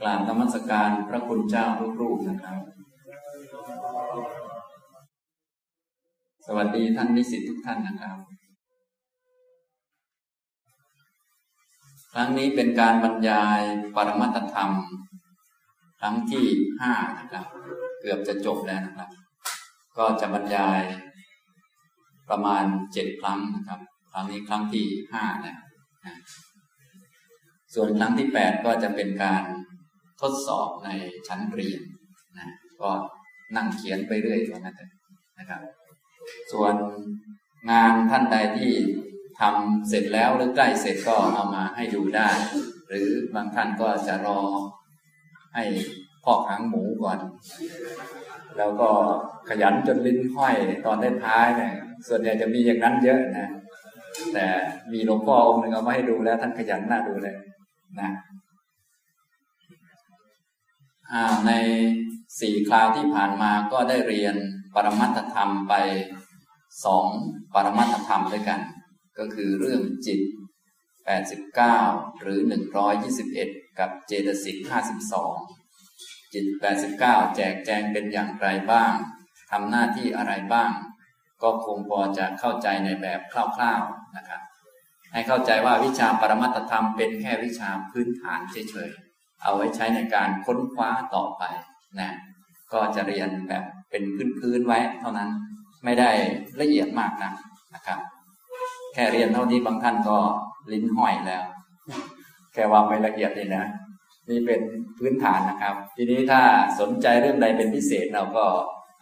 กราบธรรมสการพระคุณเจ้าทุกรูปนะครับ สวัสดีท่านนิสิตทุกท่านนะครับ ครั้งนี้เป็นการบรรยายปรมัตธรรม ครั้งที่ห้านะครับ เกือบจะจบแล้วนะครับ ก็จะบรรยายประมาณเจ็ดครั้งนะครับ ครั้งนี้ครั้งที่ห้าแล้วส่วนครั้งที่แปดก็จะเป็นการ ทดสอบในชั้นเรียนนะก็นั่งเขียนไปเรื่อยว่างั้นนะครับ ส่วนงานท่านใดที่ทำเสร็จแล้วหรือใกล้เสร็จก็เอามาให้ดูได้ หรือบางท่านก็จะรอให้พอกหางหมูก่อน แล้วก็ขยันจนลิ้นห้อยตอนได้ท้ายเนี่ยส่วนใหญ่จะมีอย่างนั้นเยอะนะ แต่มีหลวงพ่อองค์หนึ่งเอามาให้ดูแล้วท่านขยันน่าดูเลยนะ ในสี่คราวที่ผ่านมาก็ได้เรียนปรมัตธรรมไปสองปรมัตธรรมด้วยกัน ก็คือเรื่องจิต 89 หรือ 121 กับเจตสิก52 จิต 89 แจกแจงเป็นอย่างไรบ้างทำหน้าที่อะไรบ้าง ก็คงพอจะเข้าใจในแบบคร่าวๆนะครับให้เข้าใจว่าวิชาปรมัตธรรมเป็นแค่วิชาพื้นฐานเฉยๆ เอาไว้ใช้ในการค้นคว้าต่อไปนะก็จะเรียนแบบเป็นพื้นๆไว้เท่านั้นไม่ได้ละเอียดมากนะนะครับ แค่เรียนเท่านี้บางท่านก็ลิ้นห้อยแล้ว แค่ว่าไม่ละเอียดเลยนะนี่เป็นพื้นฐานนะครับ ทีนี้ถ้าสนใจเรื่องใดเป็นพิเศษเราก็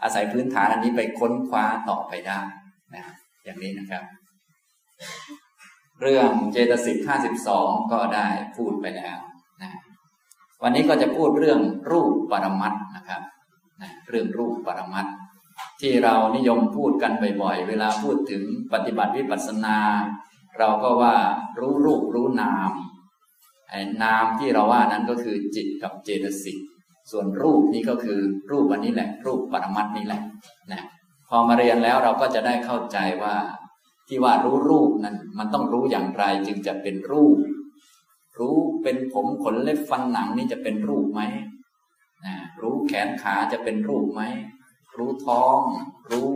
อาศัยพื้นฐานอันนี้ไปค้นคว้าต่อไปได้นะอย่างนี้นะครับ เรื่องเจตสิกห้าสิบสองก็ได้พูดไปแล้ว วันนี้ก็จะพูดเรื่องรูปปรมัตนะครับนะเรื่องรูปปรมัตที่เรานิยมพูดกันบ่อยๆ เวลาพูดถึงปฏิบัติวิปัสสนา เราก็ว่ารู้รูปรู้นามนามที่เราว่านั้นก็คือจิตกับเจตสิกส่วนรูปนี้ก็คือรูปอันนี้แหละ รูปปรมัตนี้แหละนะพอมาเรียนแล้วเราก็จะได้เข้าใจว่า ที่ว่ารู้รูปนั้นมันต้องรู้อย่างไรจึงจะเป็นรูป รู้เป็นผมขนเล็บฟันหนังนี่จะเป็นรูปไหมรู้แขนขาจะเป็นรูปไหม รู้ท้อง รู้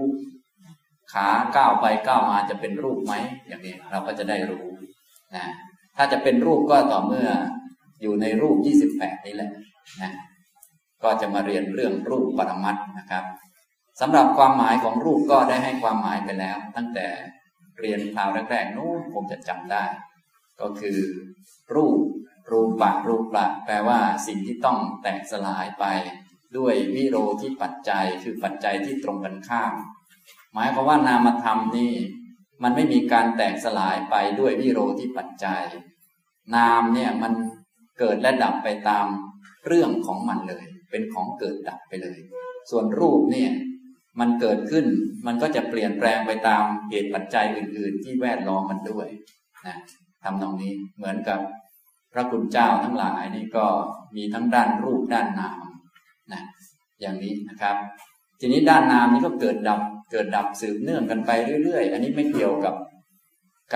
ขาก้าวไปก้าวมาจะเป็นรูปไหม อย่างนี้เราก็จะได้รู้นะถ้าจะเป็นรูปก็ต่อเมื่ออยู่ในรูป 28 นี้แหละนะก็จะมาเรียนเรื่องรูปปรมัตนะครับสำหรับความหมายของรูปก็ได้ให้ความหมายไปแล้ว ตั้งแต่เรียนคราวแรกๆนู้นผมจะจำได้ ก็คือ รูปรูปะรูปะแปลว่าสิ่งที่ต้องแตกสลายไป ด้วยวิโรที่ปัจจัยคือปัจจัยที่ตรงกันข้าม หมายความว่านามธรรมนี่มันไม่มีการแตกสลายไปด้วยวิโรที่ปัจจัย นามเนี่ยมันเกิดและดับไปตามเรื่องของมันเลย เป็นของเกิดดับไปเลย ส่วนรูปเนี่ยมันเกิดขึ้นมันก็จะเปลี่ยนแปลงไปตามเหตุปัจจัยอื่น ๆ ที่แวดล้อมมันด้วยนะ ทำตรงนี้เหมือนกับพระคุณเจ้าทั้งหลายนี่ก็มีทั้งด้านรูปด้านนามนะอย่างนี้นะครับ ทีนี้ด้านนามนี้ก็เกิดดับเกิดดับสืบเนื่องกันไปเรื่อยๆ อันนี้ไม่เกี่ยวกับ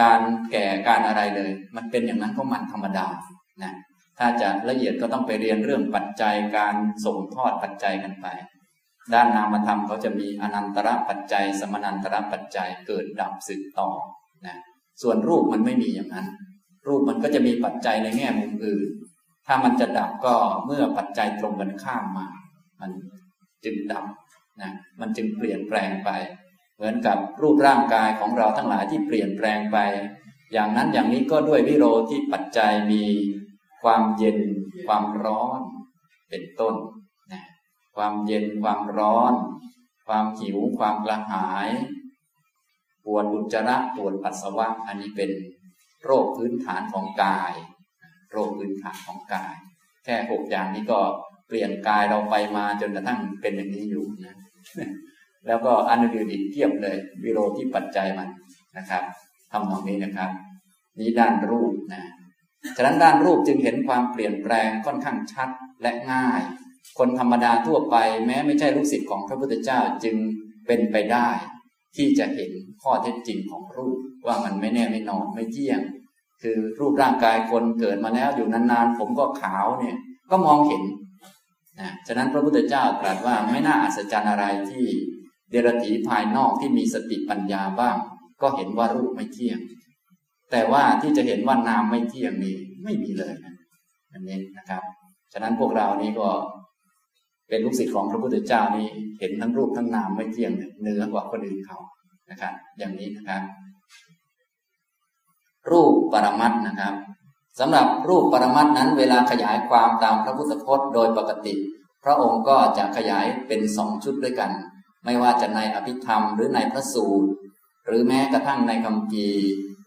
การแก่การอะไรเลย มันเป็นอย่างนั้นก็มันธรรมดานะถ้าจะละเอียดก็ต้องไปเรียนเรื่องปัจจัยการส่งทอดปัจจัยกันไป ด้านนามธรรมเขาจะมีอนันตระปัจจัย สมนันตระปัจจัยเกิดดับสืบต่อ ส่วนรูปมันไม่มีอย่างนั้น รูปมันก็จะมีปัจจัยในแง่มุมอื่น ถ้ามันจะดับก็เมื่อปัจจัยตรงกันข้ามมา มันจึงดับนะมันจึงเปลี่ยนแปลงไป เหมือนกับรูปร่างกายของเราทั้งหลายที่เปลี่ยนแปลงไป อย่างนั้นอย่างนี้ก็ด้วยวิโรที่ปัจจัยมีความเย็น ความร้อน เป็นต้นนะความเย็นความร้อน ความหิวความกระหาย ปวดอุจจาระปวดปัสสาวะ อันนี้เป็นโรคพื้นฐานของกาย โรคพื้นฐานของกาย แค่หกอย่างนี้ก็เปลี่ยนกายเราไปมาจนกระทั่งเป็นอย่างนี้อยู่นะแล้วก็อันอื่นอีกเทียบเลย วิโรที่ปัจจัยมันนะครับทำตรงนี้นะครับ นี้ด้านรูปนะฉะนั้นด้านรูปจึงเห็นความเปลี่ยนแปลงค่อนข้างชัดและง่าย คนธรรมดาทั่วไป แม้ไม่ใช่ลูกศิษย์ของพระพุทธเจ้าจึงเป็นไปได้ ที่จะเห็นข้อเท็จจริงของรูปว่ามันไม่แน่ไม่นอนไม่เที่ยง คือรูปร่างกายคนเกิดมาแล้วอยู่นานๆผมก็ขาวเนี่ยก็มองเห็นนะฉะนั้นพระพุทธเจ้าตรัสว่าไม่น่าอัศจรรย์อะไรที่เดรัจฉีภายนอกที่มีสติปัญญาบ้าง ก็เห็นว่ารูปไม่เที่ยง แต่ว่าที่จะเห็นว่านามไม่เที่ยงนี่ไม่มีเลยนะอันนี้นะครับ ฉะนั้นพวกเรานี้ก็ เป็นลูกศิษย์ของพระพุทธเจ้านี่เห็นทั้งรูปทั้งนามไม่เที่ยงเหนือกว่าคนอื่นเขานะครับอย่างนี้นะครับ รูปปรมัตนะครับสำหรับรูปปรมัตนั้น เวลาขยายความตามพระพุทธพจน์โดยปกติ พระองค์ก็จะขยายเป็นสองชุดด้วยกัน ไม่ว่าจะในอภิธรรมหรือในพระสูตร หรือแม้กระทั่งในคำพี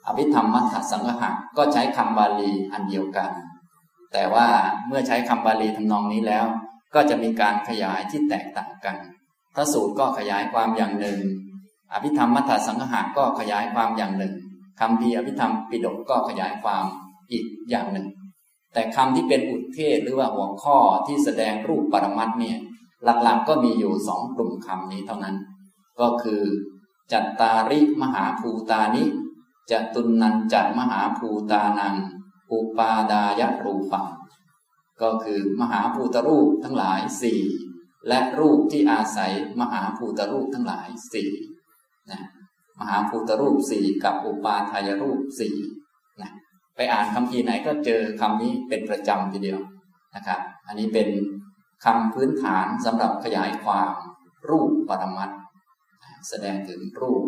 อภิธรรมมัทธสังหะก็ใช้คำบาลีอันเดียวกัน แต่ว่าเมื่อใช้คำบาลีทำนองนี้แล้ว ก็จะมีการขยายที่แตกต่างกันพระสูตรก็ขยายความอย่างหนึ่ง อภิธรรมมัทธสังหะก็ขยายความอย่างหนึ่งคำพีอภิธรรมปิฎกก็ขยายความอีกอย่างหนึ่ง แต่คำที่เป็นอุทเทศหรือว่าหัวข้อที่แสดงรูปปรมัตเนี่ยหลักๆก็มีอยู่สองกลุ่มคำนี้เท่านั้น ก็คือ จัตตาริมหาภูตานิจตุนันจัตมหาภูตานังอุปาดายรูปัง ก็คือมหาภูตรูปทั้งหลายสี่และรูปที่อาศัยมหาภูตรูปทั้งหลายสี่นะมหาภูตรูปสี่กับอุปาทายรูปสี่นะไปอ่านคำพีไหนก็เจอคำนี้เป็นประจำทีเดียวนะครับอันนี้เป็นคำพื้นฐานสำหรับขยายความรูปปรมัตแสดงถึงรูป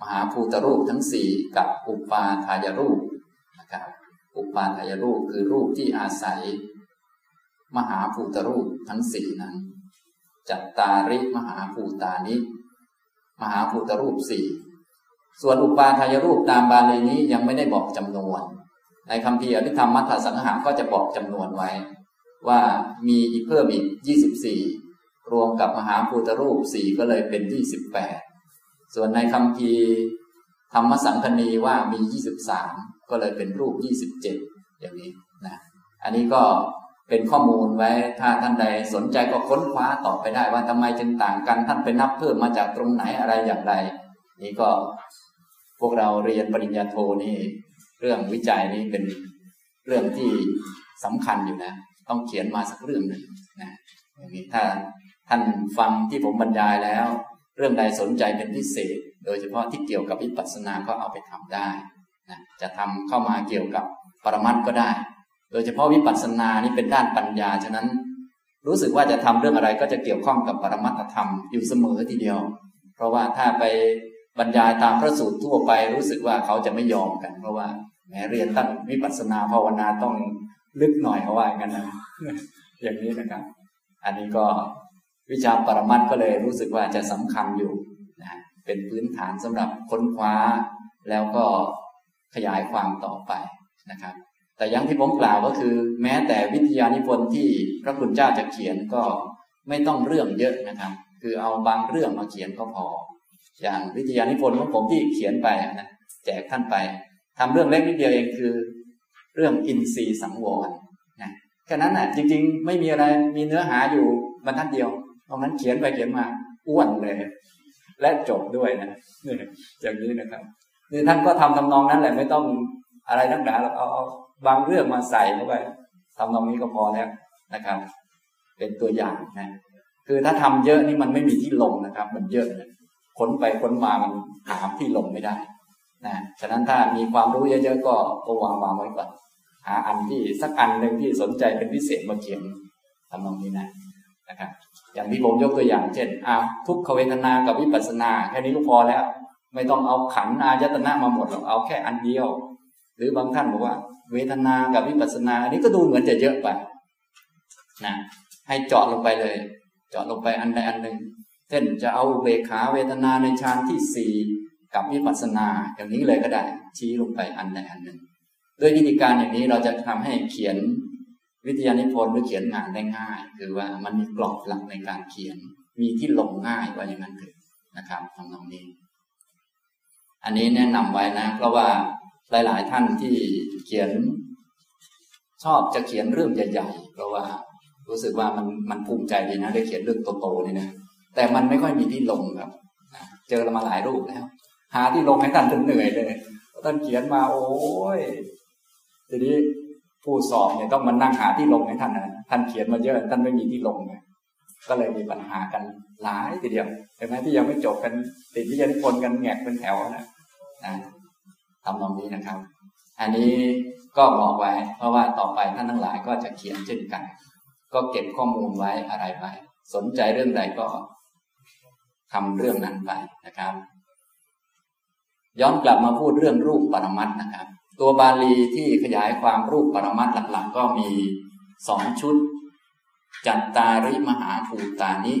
มหาภูตรูปทั้งสี่กับอุปาทายรูปนะครับอุปาทายรูปคือรูปที่อาศัย มหาภูตรูปทั้งสี่นั้น จัตตาริมหาภูตานิ มหาภูตรูปสี่ส่วนอุปาทายรูปตามบาลีนี้ยังไม่ได้บอกจำนวน ในคำพีอภิธรรมมัทธสังหาก็จะบอกจำนวนไว้ ว่ามีอีกเพิ่มอีก24รวมกับมหาภูตรูปสี่ก็เลยเป็น28ส่วนในคำพีธรรมสังคณีว่ามี23ก็เลยเป็นรูป27อย่างนี้นะ อันนี้ก็ เป็นข้อมูลไว้ ถ้าท่านใดสนใจก็ค้นคว้าต่อไปได้ว่าทำไมจึงต่างกัน ท่านไปนับเพิ่มมาจากตรงไหนอะไรอย่างไรนี่ก็พวกเราเรียนปริญญาโทนี่ เรื่องวิจัยนี้เป็นเรื่องที่สำคัญอยู่นะ ต้องเขียนมาสักเรื่องหนึ่งนะอย่างนี้ถ้าท่านฟังที่ผมบรรยายแล้ว เรื่องใดสนใจเป็นพิเศษ โดยเฉพาะที่เกี่ยวกับวิปัสสนาก็เอาไปทำได้นะจะทำเข้ามาเกี่ยวกับปรมัตก็ได้ โดยเฉพาะวิปัสสนานี่เป็นด้านปัญญาฉะนั้น รู้สึกว่าจะทำเรื่องอะไรก็จะเกี่ยวข้องกับปรมัตธรรมอยู่เสมอทีเดียว เพราะว่าถ้าไปบรรยายตามพระสูตรทั่วไปรู้สึกว่าเขาจะไม่ยอมกัน เพราะว่าแม้เรียนตั้งวิปัสสนาภาวนาต้องลึกหน่อยเขาว่ากันนะอย่างนี้นะครับ อันนี้ก็วิชาปรมัตก็เลยรู้สึกว่าจะสำคัญอยู่นะเป็นพื้นฐานสำหรับค้นคว้า แล้วก็ขยายความต่อไปนะครับ แต่ยังที่ผมกล่าวก็คือ แม้แต่วิทยานิพนธ์ที่พระคุณเจ้าจะเขียนก็ไม่ต้องเรื่องเยอะนะครับ คือเอาบางเรื่องมาเขียนก็พอ อย่างวิทยานิพนธ์ของผมที่เขียนไปนะแจกท่านไปทำเรื่องเล็กนิดเดียวเองคือ เรื่องอินทรีย์สังวรนะแค่นั้นน่ะจริง ๆ ไม่มีอะไรมีเนื้อหาอยู่บรรทัดเดียวตรงนั้นเขียนไปเขียนมาอ้วนเลย และจบด้วยนะอย่างนี้นะครับนี่ท่านก็ทำทำนองนั้นแหละไม่ต้องอะไรนักหนาเราเอาเอา บางเรื่องมาใส่เข้าไปทำนองนี้ก็พอแล้วนะครับ เป็นตัวอย่างนะคือถ้าทำเยอะนี่มันไม่มีที่ลงนะครับ มันเยอะค้นไปค้นมามันหาที่ลงไม่ได้นะฉะนั้นถ้ามีความรู้เยอะๆก็ก็วางวางไว้ก่อนหาอันที่สักอันหนึ่งที่สนใจเป็นพิเศษมาเขียนทำตรงนี้นะนะครับ อย่างที่ผมยกตัวอย่าง เช่นอาทุกขเวทนากับวิปัสสนา แค่นี้ก็พอแล้ว ไม่ต้องเอาขันอายตนะมาหมดหรอกเอาแค่อันเดียว รือบางท่านบอกว่า เวทนากับวิปัสสนาอันนี้ก็ดูเหมือนจะเยอะไปนะให้เจาะลงไปเลย เจาะลงไปอันใดอันหนึ่งเช่นจะเอาเบขาเวทนาในฌานที่สี่กับวิปัสสนาอย่างนี้เลยก็ได้ ชี้ลงไปอันใดอันหนึ่งด้วยวิธีการอย่างนี้เราจะทำให้เขียนวิทยานิพนธ์หรือเขียนงานได้ง่าย คือว่ามันมีกรอบหลักในการเขียน มีที่ลงง่ายว่าอย่างนั้นเถอะนะครับทำนองนี้ อันนี้แนะนำไว้นะ เพราะว่า หลาย ๆ ท่านที่เขียน ชอบจะเขียนเรื่องใหญ่ๆเพราะว่ารู้สึกว่ามันมันภูมิใจดีนะ ได้เขียนเรื่องโตๆนี่นะแต่มันไม่ค่อยมีที่ลงครับเจอมาหลายรูปแล้ว หาที่ลงให้ท่านจนเหนื่อยเลยท่านเขียนมาโอ้ยทีนี้ผู้สอบเนี่ยต้องมานั่งหาที่ลงให้ท่านนะท่านเขียนมาเยอะท่านไม่มีที่ลงไงก็เลยมีปัญหากันหลายทีเดียวเห็นไหมที่ยังไม่จบกันติดวิทยานิพนธ์กันแงกเป็นแถวนะนะ ทำตรงนี้นะครับ อันนี้ก็บอกไว้ เพราะว่าต่อไปท่านทั้งหลายก็จะเขียนเช่นกัน ก็เก็บข้อมูลไว้อะไรไว้สนใจเรื่องใดก็ทำเรื่องนั้นไปนะครับ ย้อนกลับมาพูดเรื่องรูปปรมัตนะครับ ตัวบาลีที่ขยายความรูปปรมัตหลักๆ ก็มีสองชุด จัตตาริมหาภูตานิ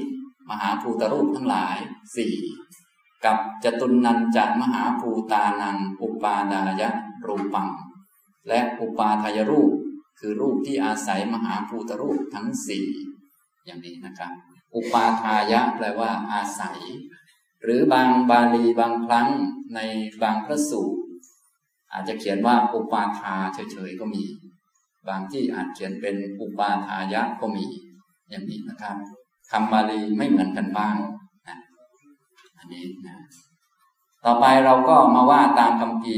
มหาภูตรูปทั้งหลายสี่ กับจตุนันจะมหาภูตานัง อุปาดายะรูปัง และอุปาทายรูป คือรูปที่อาศัยมหาภูตรูปทั้งสี่อย่างนี้นะครับ อุปาทายะแปลว่าอาศัย หรือบางบาลีบางครั้งในบางพระสูตรอาจจะเขียนว่าอุปาทาเฉยๆก็มี บางที่อาจเขียนเป็นอุปาทายะก็มี อย่างนี้นะครับคำบาลีไม่เหมือนกันบ้าง อันนี้นะต่อไปเราก็มาว่าตามคำพี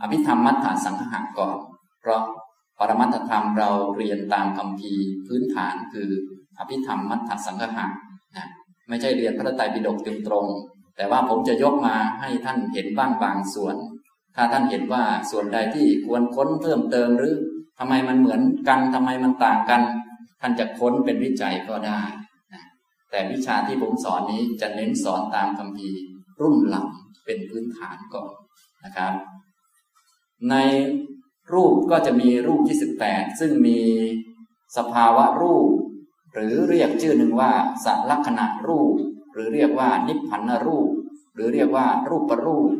อภิธรรมมัทธสังหะก่อน เพราะปรมัตธรรมเราเรียนตามคำพีพื้นฐานคืออภิธรรมมัทธสังหะนะไม่ใช่เรียนพระไตรปิฎกตรงตรงแต่ว่าผมจะยกมาให้ท่านเห็นบ้างบางส่วน ถ้าท่านเห็นว่าส่วนใดที่ควรค้นเพิ่มเติมหรือทำไมมันเหมือนกันทำไมมันต่างกัน ท่านจะค้นเป็นวิจัยก็ได้ แต่วิชาที่ผมสอนนี้จะเน้นสอนตามคำพีรุ่นหลังเป็นพื้นฐานก่อนนะครับ ในรูปก็จะมีรูปที่สิบแปดซึ่งมีสภาวะรูป หรือเรียกชื่อหนึ่งว่าสัลักษณะรูป หรือเรียกว่านิพพานรูป หรือเรียกว่ารูปประรูป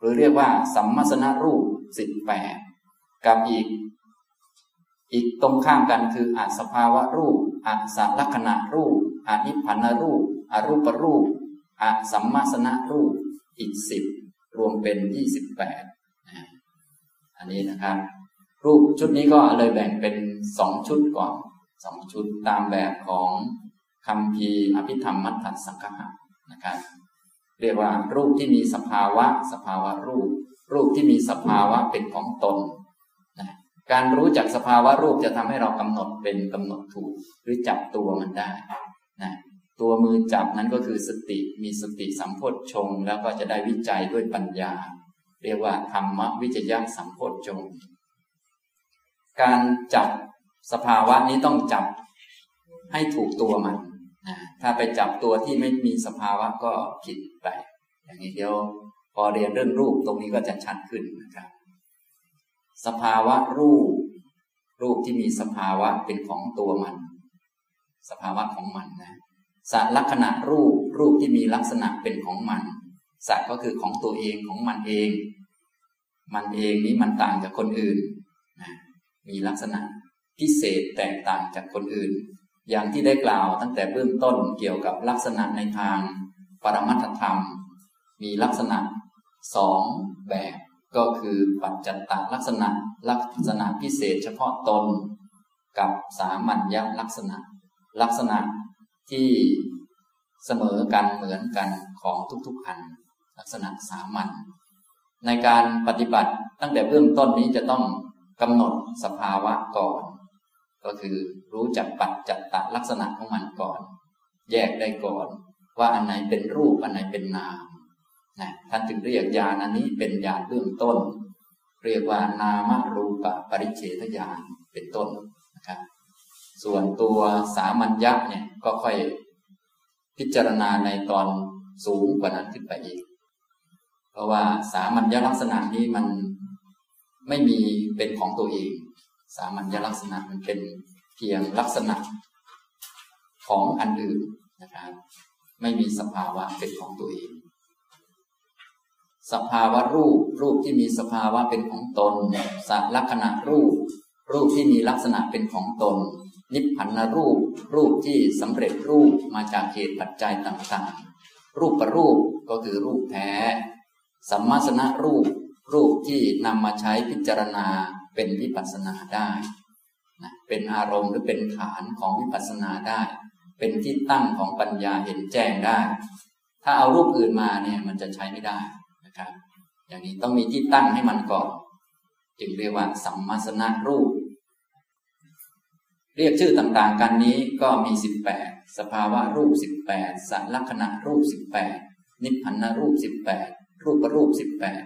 หรือเรียกว่าสัมมสนรูปสิบแปดกับอีก อีกตรงข้ามกันคืออาสภาวะรูปอาสลักษณะรูป อนิพพานรูป อรูปรูป อสัมมาสนะรูป อีกสิบรวมเป็นยี่สิบแปดอันนี้นะครับ รูปชุดนี้ก็เลยแบ่งเป็นสองชุดก่อนสองชุดตามแบบของคำพีอภิธรรมมัทธสังฆะนะครับ เรียกว่ารูปที่มีสภาวะ สภาวะรูป รูปที่มีสภาวะเป็นของตนนะการรู้จักสภาวะรูปจะทำให้เรากำหนดเป็นกำหนดถูก หรือจับตัวมันได้ นะตัวมือจับนั้นก็คือสติมีสติสัมโพธชง แล้วก็จะได้วิจัยด้วยปัญญา เรียกว่าธรรมวิจยะสัมโพธชง การจับสภาวะนี้ต้องจับให้ถูกตัวมันนะถ้าไปจับตัวที่ไม่มีสภาวะก็ผิดไป อย่างนี้เดียวพอเรียนเรื่องรูปตรงนี้ก็จะชัดขึ้นนะครับสภาวะรูป รูปที่มีสภาวะเป็นของตัวมัน สภาวะของมันนะสัลักษณะรูปรูปที่มีลักษณะเป็นของมันสัตก็คือของตัวเองของมันเอง มันเองนี้มันต่างจากคนอื่นนะมีลักษณะพิเศษแตกต่างจากคนอื่น อย่างที่ได้กล่าวตั้งแต่เบื้องต้นเกี่ยวกับลักษณะในทางปรมัตธรรม มีลักษณะสองแบบก็คือปัจจัตตลักษณะลักษณะพิเศษเฉพาะตน กับสามัญญลักษณะ ลักษณะที่เสมอกันเหมือนกันของทุกๆอัน ลักษณะสามัญในการปฏิบัติตั้งแต่เบื้องต้นนี้จะต้องกำหนดสภาวะก่อน ก็คือรู้จักปัจจัตตลักษณะของมันก่อน แยกได้ก่อน ว่าอันไหนเป็นรูปอันไหนเป็นนามนะท่านจึงเรียกญาณอันนี้เป็นญาณเบื้องต้น เรียกว่านามรูปปริเฉทญาณเป็นต้นนะครับ ส่วนตัวสามัญญะเนี่ยก็ค่อยพิจารณาในตอนสูงกว่านั้นขึ้นไปอีก เพราะว่าสามัญญลักษณะนี้มันไม่มีเป็นของตัวเอง สามัญญลักษณะมันเป็นเพียงลักษณะของอันอื่นนะครับ ไม่มีสภาวะเป็นของตัวเอง สภาวะรูปรูปที่มีสภาวะเป็นของตนสัลักษณะรูป รูปที่มีลักษณะเป็นของตน นิพพานรูป รูปที่สำเร็จรูปมาจากเหตุปัจจัยต่างๆ รูปประรูปก็คือรูปแท้ สัมมาสนรูป รูปที่นำมาใช้พิจารณาเป็นวิปัสสนาได้นะเป็นอารมณ์หรือเป็นฐานของวิปัสสนาได้ เป็นที่ตั้งของปัญญาเห็นแจ้งได้ ถ้าเอารูปอื่นมาเนี่ยมันจะใช้ไม่ได้นะครับ อย่างนี้ต้องมีที่ตั้งให้มันก่อน จึงเรียกว่าสัมมาสนรูป เรียกชื่อต่างๆ กันนี้ก็มีสิบแปดสภาวะรูปสิบแปดสัลักษณะรูปสิบแปดนิพพานรูปสิบแปดรูปรูปสิบแปด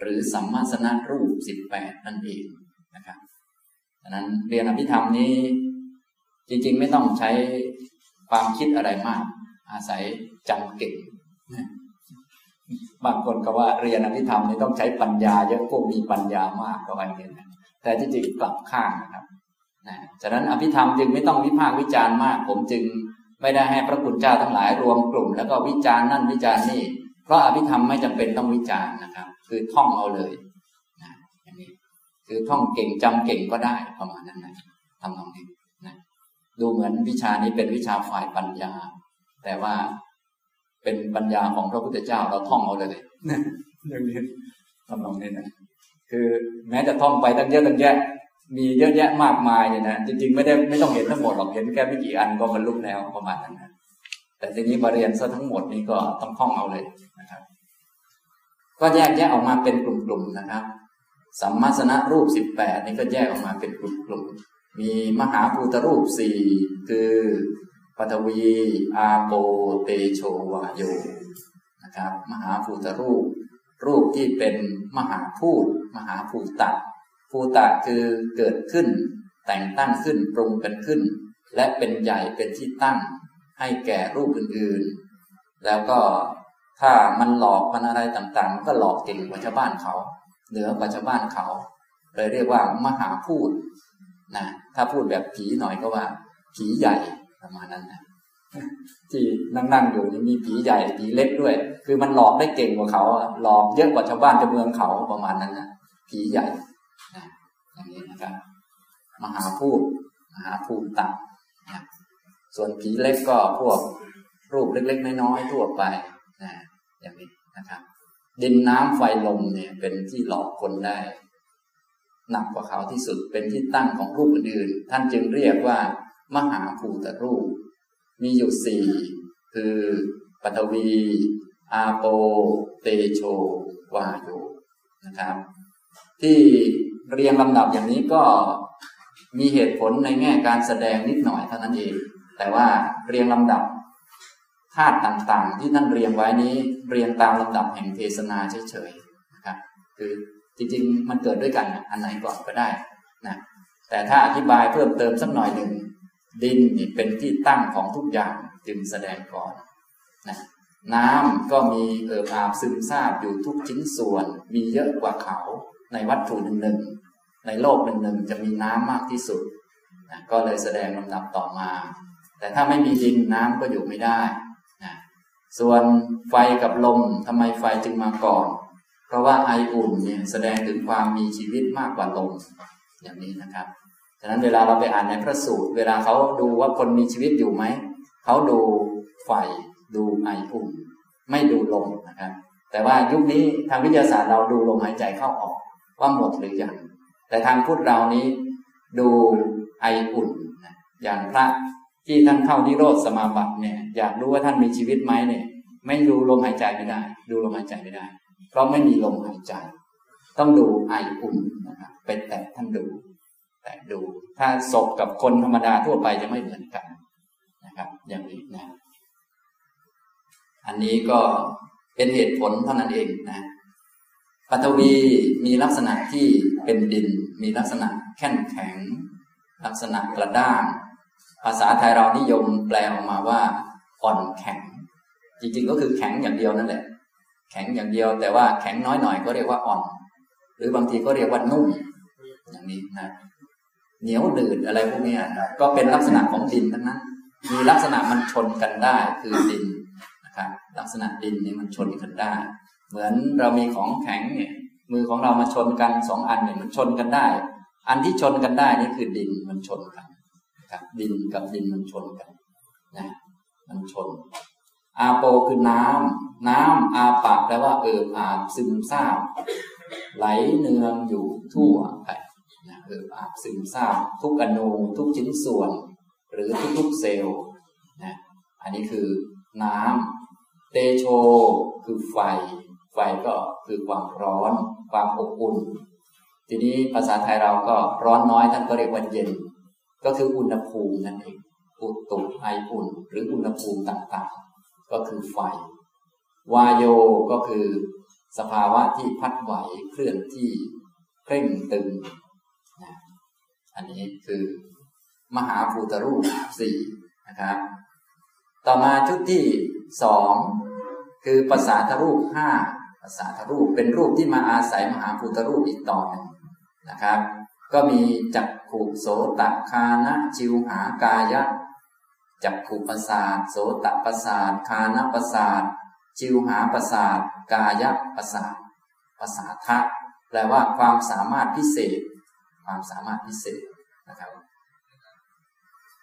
หรือสัมมาสนะรูปสิบแปดนั่นเองนะครับดังนั้นเรียนอภิธรรมนี้ จริงๆ ไม่ต้องใช้ความคิดอะไรมาก อาศัยจำเก่งบางคนก็ว่าเรียนอภิธรรมนี่ต้องใช้ปัญญาเยอะพวกมีปัญญามากก็ว่าอย่างนี้แต่จริงๆกลับข้างนะครับ นะฉะนั้นอภิธรรมจึงไม่ต้องวิพากษ์วิจารณ์มาก ผมจึงไม่ได้ให้พระคุณเจ้าทั้งหลายรวมกลุ่ม แล้วก็วิจารณ์นั่นวิจารณ์นี่ เพราะอภิธรรมไม่จำเป็นต้องวิจารณ์นะครับ คือท่องเอาเลยนะอย่างนี้คือท่องเก่งจำเก่งก็ได้ประมาณนั้นนะทำตรงนี้นะดูเหมือนวิชานี้เป็นวิชาฝ่ายปัญญา แต่ว่าเป็นปัญญาของพระพุทธเจ้าเราท่องเอาเลยเรื่องนี้ทำตรงนี้นะคือแม้จะท่องไปตั้งเยอะตั้งแยะ มีเยอะแยะมากมายเนี่ยนะจริงๆ ไม่ได้ไม่ต้องเห็นทั้งหมดหรอกเห็นแค่ไม่กี่อันก็บรรลุแล้วประมาณนั้นนะแต่ทีนี้มาเรียนซะทั้งหมดนี้ก็ต้องท่องเอาเลยนะครับ ก็แยกแยะออกมาเป็นกลุ่มๆนะครับสัมมาสนะรูปสิบแปดนี่ก็แยกออกมาเป็นกลุ่มๆมีมหาภูตรูปสี่คือปฐวีอาโปเตโชวาโยนะครับ มหาภูตรูป รูปที่เป็นมหาพูดมหาภูตะ ภูตะคือเกิดขึ้น แต่งตั้งขึ้นปรุงกันขึ้น และเป็นใหญ่เป็นที่ตั้ง ให้แก่รูปอื่นๆ แล้วก็ถ้ามันหลอกมันอะไรต่างๆ ก็หลอกเก่งกว่าชาวบ้านเขา เหนือกว่าชาวบ้านเขาเลยเรียกว่ามหาพูดนะถ้าพูดแบบผีหน่อยก็ว่า ผีใหญ่ประมาณนั้นนะที่นั่งๆอยู่นี่มีผีใหญ่ผีเล็กด้วย คือมันหลอกได้เก่งกว่าเขาหลอกเยอะกว่าชาวบ้านชาวเมืองเขาประมาณนั้นนะผีใหญ่ อย่างนี้นะครับ มหาพูดมหาภูมิตังนะส่วนผีเล็กก็พวกรูปเล็ก ๆ น้อยๆทั่วไปนะอย่างนี้นะครับ ดินน้ำไฟลมเนี่ยเป็นที่หลอกคนได้ หนักกว่าเขาที่สุดเป็นที่ตั้งของรูปอื่นๆท่านจึงเรียกว่า มหาภูตรูป มีอยู่สี่คือปฐวี อาโป เตโช วาโยนะครับ ที่ เรียงลำดับอย่างนี้ก็มีเหตุผลในแง่การแสดงนิดหน่อยเท่านั้นเอง แต่ว่าเรียงลำดับธาตุต่างๆ ที่ท่านเรียงไว้นี้เรียงตามลำดับแห่งเทศนาเฉยๆนะครับคือจริงๆ มันเกิดด้วยกันอันไหนก่อนก็ได้นะแต่ถ้าอธิบายเพิ่มเติมสักหน่อยหนึ่งดินนี่เป็นที่ตั้งของทุกอย่างจึงแสดงก่อนนะน้ำก็มีเอิบอาบซึมซาบอยู่ทุกชิ้นส่วน มีเยอะกว่าเขาในวัตถุหนึ่งหนึ่ง ในโลกหนึ่งหนึ่งจะมีน้ำมากที่สุดนะก็เลยแสดงลำดับต่อมา แต่ถ้าไม่มีดินน้ำก็อยู่ไม่ได้นะส่วนไฟกับลมทำไมไฟจึงมาก่อน เพราะว่าไออุ่นเนี่ยแสดงถึงความมีชีวิตมากกว่าลมอย่างนี้นะครับฉะนั้นเวลาเราไปอ่านในพระสูตร เวลาเขาดูว่าคนมีชีวิตอยู่ไหม เขาดูไฟดูไออุ่น ไม่ดูลมนะครับ แต่ว่ายุคนี้ทางวิทยาศาสตร์เราดูลมหายใจเข้าออก ว่าหมดหรือยัง แต่ทางพุทธเรานี้ดูไออุ่นนะอย่างพระที่ท่านเข้านิโรธสมาบัติเนี่ย อยากรู้ว่าท่านมีชีวิตไหมเนี่ย ไม่ดูลมหายใจไม่ได้ ดูลมหายใจไม่ได้ เพราะไม่มีลมหายใจ ต้องดูไออุ่นนะครับเป็นแต่ท่านดู แต่ดู ถ้าศพกับคนธรรมดาทั่วไปจะไม่เหมือนกันนะครับ อย่างนี้นะ อันนี้ก็เป็นเหตุผลเท่านั้นเองนะปัทวีมีลักษณะที่ เป็นดินมีลักษณะแข็งแข็ง ลักษณะกระด้าง ภาษาไทยเรานิยมแปลออกมาว่าอ่อนแข็ง จริงๆก็คือแข็งอย่างเดียวนั่นแหละ แข็งอย่างเดียว แต่ว่าแข็งน้อยหน่อยก็เรียกว่าอ่อน หรือบางทีก็เรียกว่านุ่มอย่างนี้นะเหนียวดืดอะไรพวกนี้ก็เป็นลักษณะของดินทั้งนั้นมีลักษณะมันชนกันได้คือดินนะครับลักษณะดินนี่มันชนกันได้ เหมือนเรามีของแข็งเนี่ย มือของเรามาชนกันสองอันเนี่ยมันชนกันได้ อันที่ชนกันได้นี่คือดินมันชนกันครับดินกับดินมันชนกันนะมันชน อาโปคือน้ำน้ำอาปะแปลว่าเอิบอาบซึมซาบไหลเนืองอยู่ทั่วไปนะเอิบอาบซึมซาบทุกอนูทุกชิ้นส่วน หรือทุกๆเซลล์นะอันนี้คือน้ำเตโชคือไฟ ก็คือความร้อน ความอบอุ่น ทีนี้ภาษาไทยเราก็ร้อนน้อยท่านก็เรียกว่าเย็น ก็คืออุณหภูมินั่นเองอุตุไออุ่น หรืออุณหภูมิต่างๆ ก็คือไฟ วายโยก็คือสภาวะที่พัดไหวเคลื่อนที่เคร่งตึงนะอันนี้คือมหาภูตรูปสี่นะครับ ต่อมาชุดที่สองคือภาษาทรูปห้า ภาษาทรูปเป็นรูปที่มาอาศัยมหาภูตรูปอีกต่อหนึ่งนะครับ ก็มีจักขุโสตคานะจิวหากายะจักขุประสาทโสตประสาทคานะประสาทจิวหาประสาทกายะประสาทภาษาทะแปลว่าความสามารถพิเศษ ความสามารถพิเศษนะครับ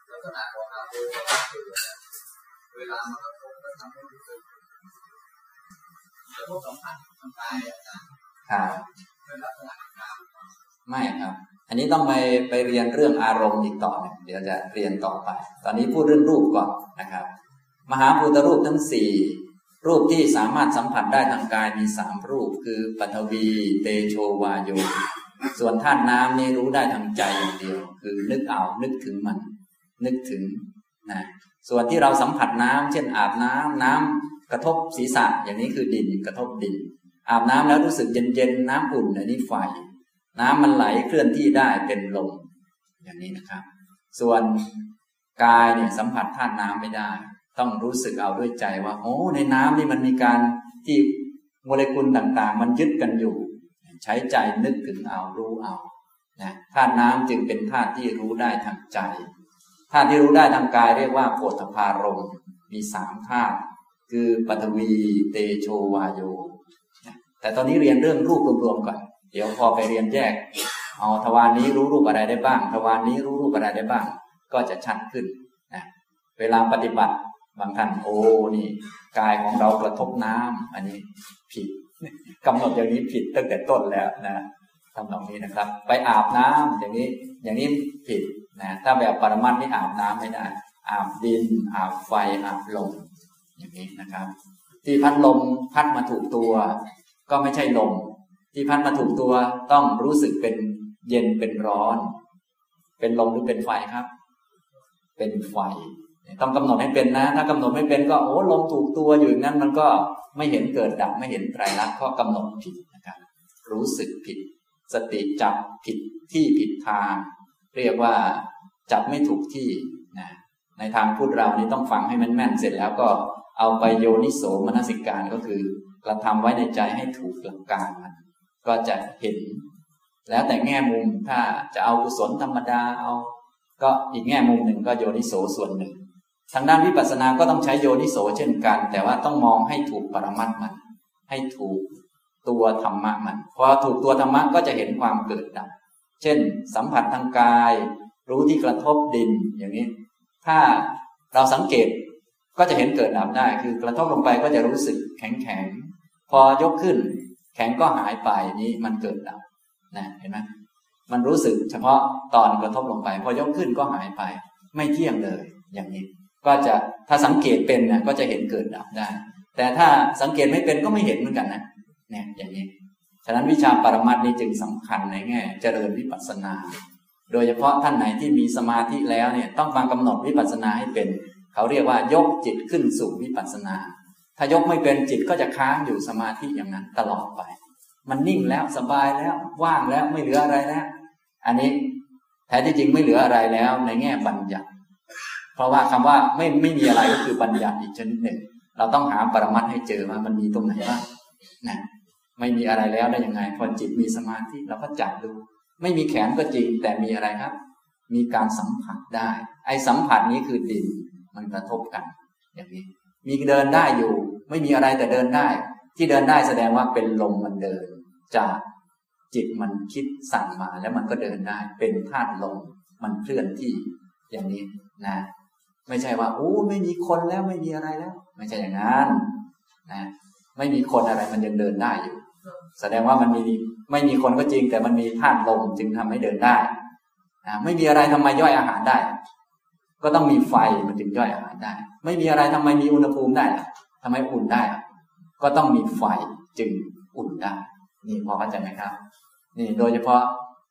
ลักษณะของอาภูเวลามา กระทบสัมผัสทางกายอาจารย์ครับเป็นลักษณะไม่ครับ อันนี้ต้องไปไปเรียนเรื่องอารมณ์อีกต่อหนึ่งเดี๋ยวจะเรียนต่อไป ตอนนี้พูดเรื่องรูปก่อนนะครับ มหาภูตรูปทั้งสี่รูปที่สามารถสัมผัสได้ทางกายมีสามรูปคือปฐวี เตโชวาโย ส่วนธาตุน้ำนี่รู้ได้ทางใจอย่างเดียว คือนึกเอานึกถึงมัน นึกถึงนะส่วนที่เราสัมผัสน้ำเช่นอาบน้ำน้ำ กระทบศีรษะอย่างนี้คือดินกระทบดิน อาบน้ำแล้วรู้สึกเย็นๆน้ำอุ่นอันนี้ไฟ น้ำมันไหลเคลื่อนที่ได้เป็นลมอย่างนี้นะครับ ส่วนกายเนี่ยสัมผัสธาตุน้ำไม่ได้ ต้องรู้สึกเอาด้วยใจว่าโอ้ในน้ำนี่มันมีการที่โมเลกุลต่างๆ มันยึดกันอยู่ ใช้ใจนึกถึงเอารู้เอานะธาตุน้ำจึงเป็นธาตุที่รู้ได้ทางใจธาตุที่รู้ได้ทางกายเรียกว่าโพธพารมมีสามธาตุ คือปฐวีเตโชวาโย แต่ตอนนี้เรียนเรื่องรูปรวมๆก่อน เดี๋ยวพอไปเรียนแยก เอาทวารนนี้รู้รูปอะไรได้บ้าง ทวารนนี้รู้รูปอะไรได้บ้าง ก็จะชัดขึ้นนะเวลาปฏิบัติบางท่านโอ้นี่กายของเรากระทบน้ำอันนี้ผิดกำหนดอย่างนี้ผิดตั้งแต่ต้นแล้วนะทำตรงนี้นะครับ ไปอาบน้ำอย่างนี้ อย่างนี้ผิดนะถ้าแบบปรมัตนี่อาบน้ำไม่ได้อาบดินอาบไฟอาบลม อย่างนี้นะครับ ที่พัดลมพัดมาถูกตัว ก็ไม่ใช่ลม ที่พัดมาถูกตัวต้องรู้สึกเป็นเย็นเป็นร้อน เป็นลมหรือเป็นไฟครับ เป็นไฟ ต้องกำหนดให้เป็นนะ ถ้ากำหนดไม่เป็นก็โอ้ลมถูกตัวอยู่อย่างนั้นมันก็ไม่เห็นเกิดดับไม่เห็นไตรลักษณ์ก็กำหนดผิดนะครับ รู้สึกผิด สติจับผิดที่ผิดทาง เรียกว่าจับไม่ถูกที่นะ ในทางพูดเรานี้ต้องฟังให้มันแม่นเสร็จแล้วก็เอาไปโยนิโสมนสิการก็คือกระทำไว้ในใจให้ถูกหลักการมันก็จะเห็น แล้วแต่แง่มุมถ้าจะเอากุศลธรรมดาเอา ก็อีกแง่มุมหนึ่งก็โยนิโสส่วนหนึ่ง ทางด้านวิปัสสนาก็ต้องใช้โยนิโสเช่นกัน แต่ว่าต้องมองให้ถูกปรมัตมัน ให้ถูกตัวธรรมะมันพอถูกตัวธรรมะก็จะเห็นความเกิดดับเช่น สัมผัสทางกาย รู้ที่กระทบดินอย่างนี้ ถ้าเราสังเกตก็จะเห็นเกิดดับได้ คือกระทบลงไปก็จะรู้สึกแข็งแข็งพอยกขึ้น แข็งก็หายไปนี้มันเกิดดับนะเห็นไหมมันรู้สึกเฉพาะตอนกระทบลงไป พอยกขึ้นก็หายไป ไม่เที่ยงเลย อย่างนี้ ก็จะถ้าสังเกตเป็นนะก็จะเห็นเกิดดับได้ แต่ถ้าสังเกตไม่เป็นก็ไม่เห็นเหมือนกันนะเนี่ยอย่างนี้ฉะนั้นวิชาปรมัตนี้จึงสำคัญในแง่เจริญวิปัสสนา โดยเฉพาะท่านไหนที่มีสมาธิแล้วเนี่ยต้องมากำหนดวิปัสสนาให้เป็น เขาเรียกว่ายกจิตขึ้นสู่วิปัสสนา ถ้ายกไม่เป็นจิตก็จะค้างอยู่สมาธิอย่างนั้นตลอดไป มันนิ่งแล้วสบายแล้วว่างแล้วไม่เหลืออะไรแล้ว อันนี้แท้ที่จริงไม่เหลืออะไรแล้ว ในแง่บัญญัติ เพราะว่าคำว่าไม่ไม่มีอะไรก็คือบัญญัติอีกชนิดหนึ่ง เราต้องหาปรมัตให้เจอว่ามันมีตรงไหนบ้างนะไม่มีอะไรแล้วได้ยังไง พอจิตมีสมาธิเราก็จับดู ไม่มีแขนก็จริงแต่มีอะไรครับ มีการสัมผัสได้ ไอ้สัมผัสนี้คือดินมันกระทบกัน อย่างนี้ มีเดินได้อยู่ ไม่มีอะไรแต่เดินได้ ที่เดินได้แสดงว่าเป็นลมมันเดิน จากจิตมันคิดสั่งมาแล้วมันก็เดินได้ เป็นธาตุลมมันเคลื่อนที่อย่างนี้นะ ไม่ใช่ว่าโอ้ไม่มีคนแล้วไม่มีอะไรแล้ว ไม่ใช่อย่างนั้นนะไม่มีคนอะไรมันยังเดินได้อยู่ แสดงว่ามันมีไม่มีคนก็จริง แต่มันมีธาตุลมจึงทำให้เดินได้ไม่มีอะไรทำไมย่อยอาหารได้ ก็ต้องมีไฟมันจึงย่อยอาหารได้ ไม่มีอะไรทำไมมีอุณหภูมิได้ทำไมอุ่นได้ ก็ต้องมีไฟจึงอุ่นได้ นี่พอเข้าใจไหมครับ นี่โดยเฉพาะ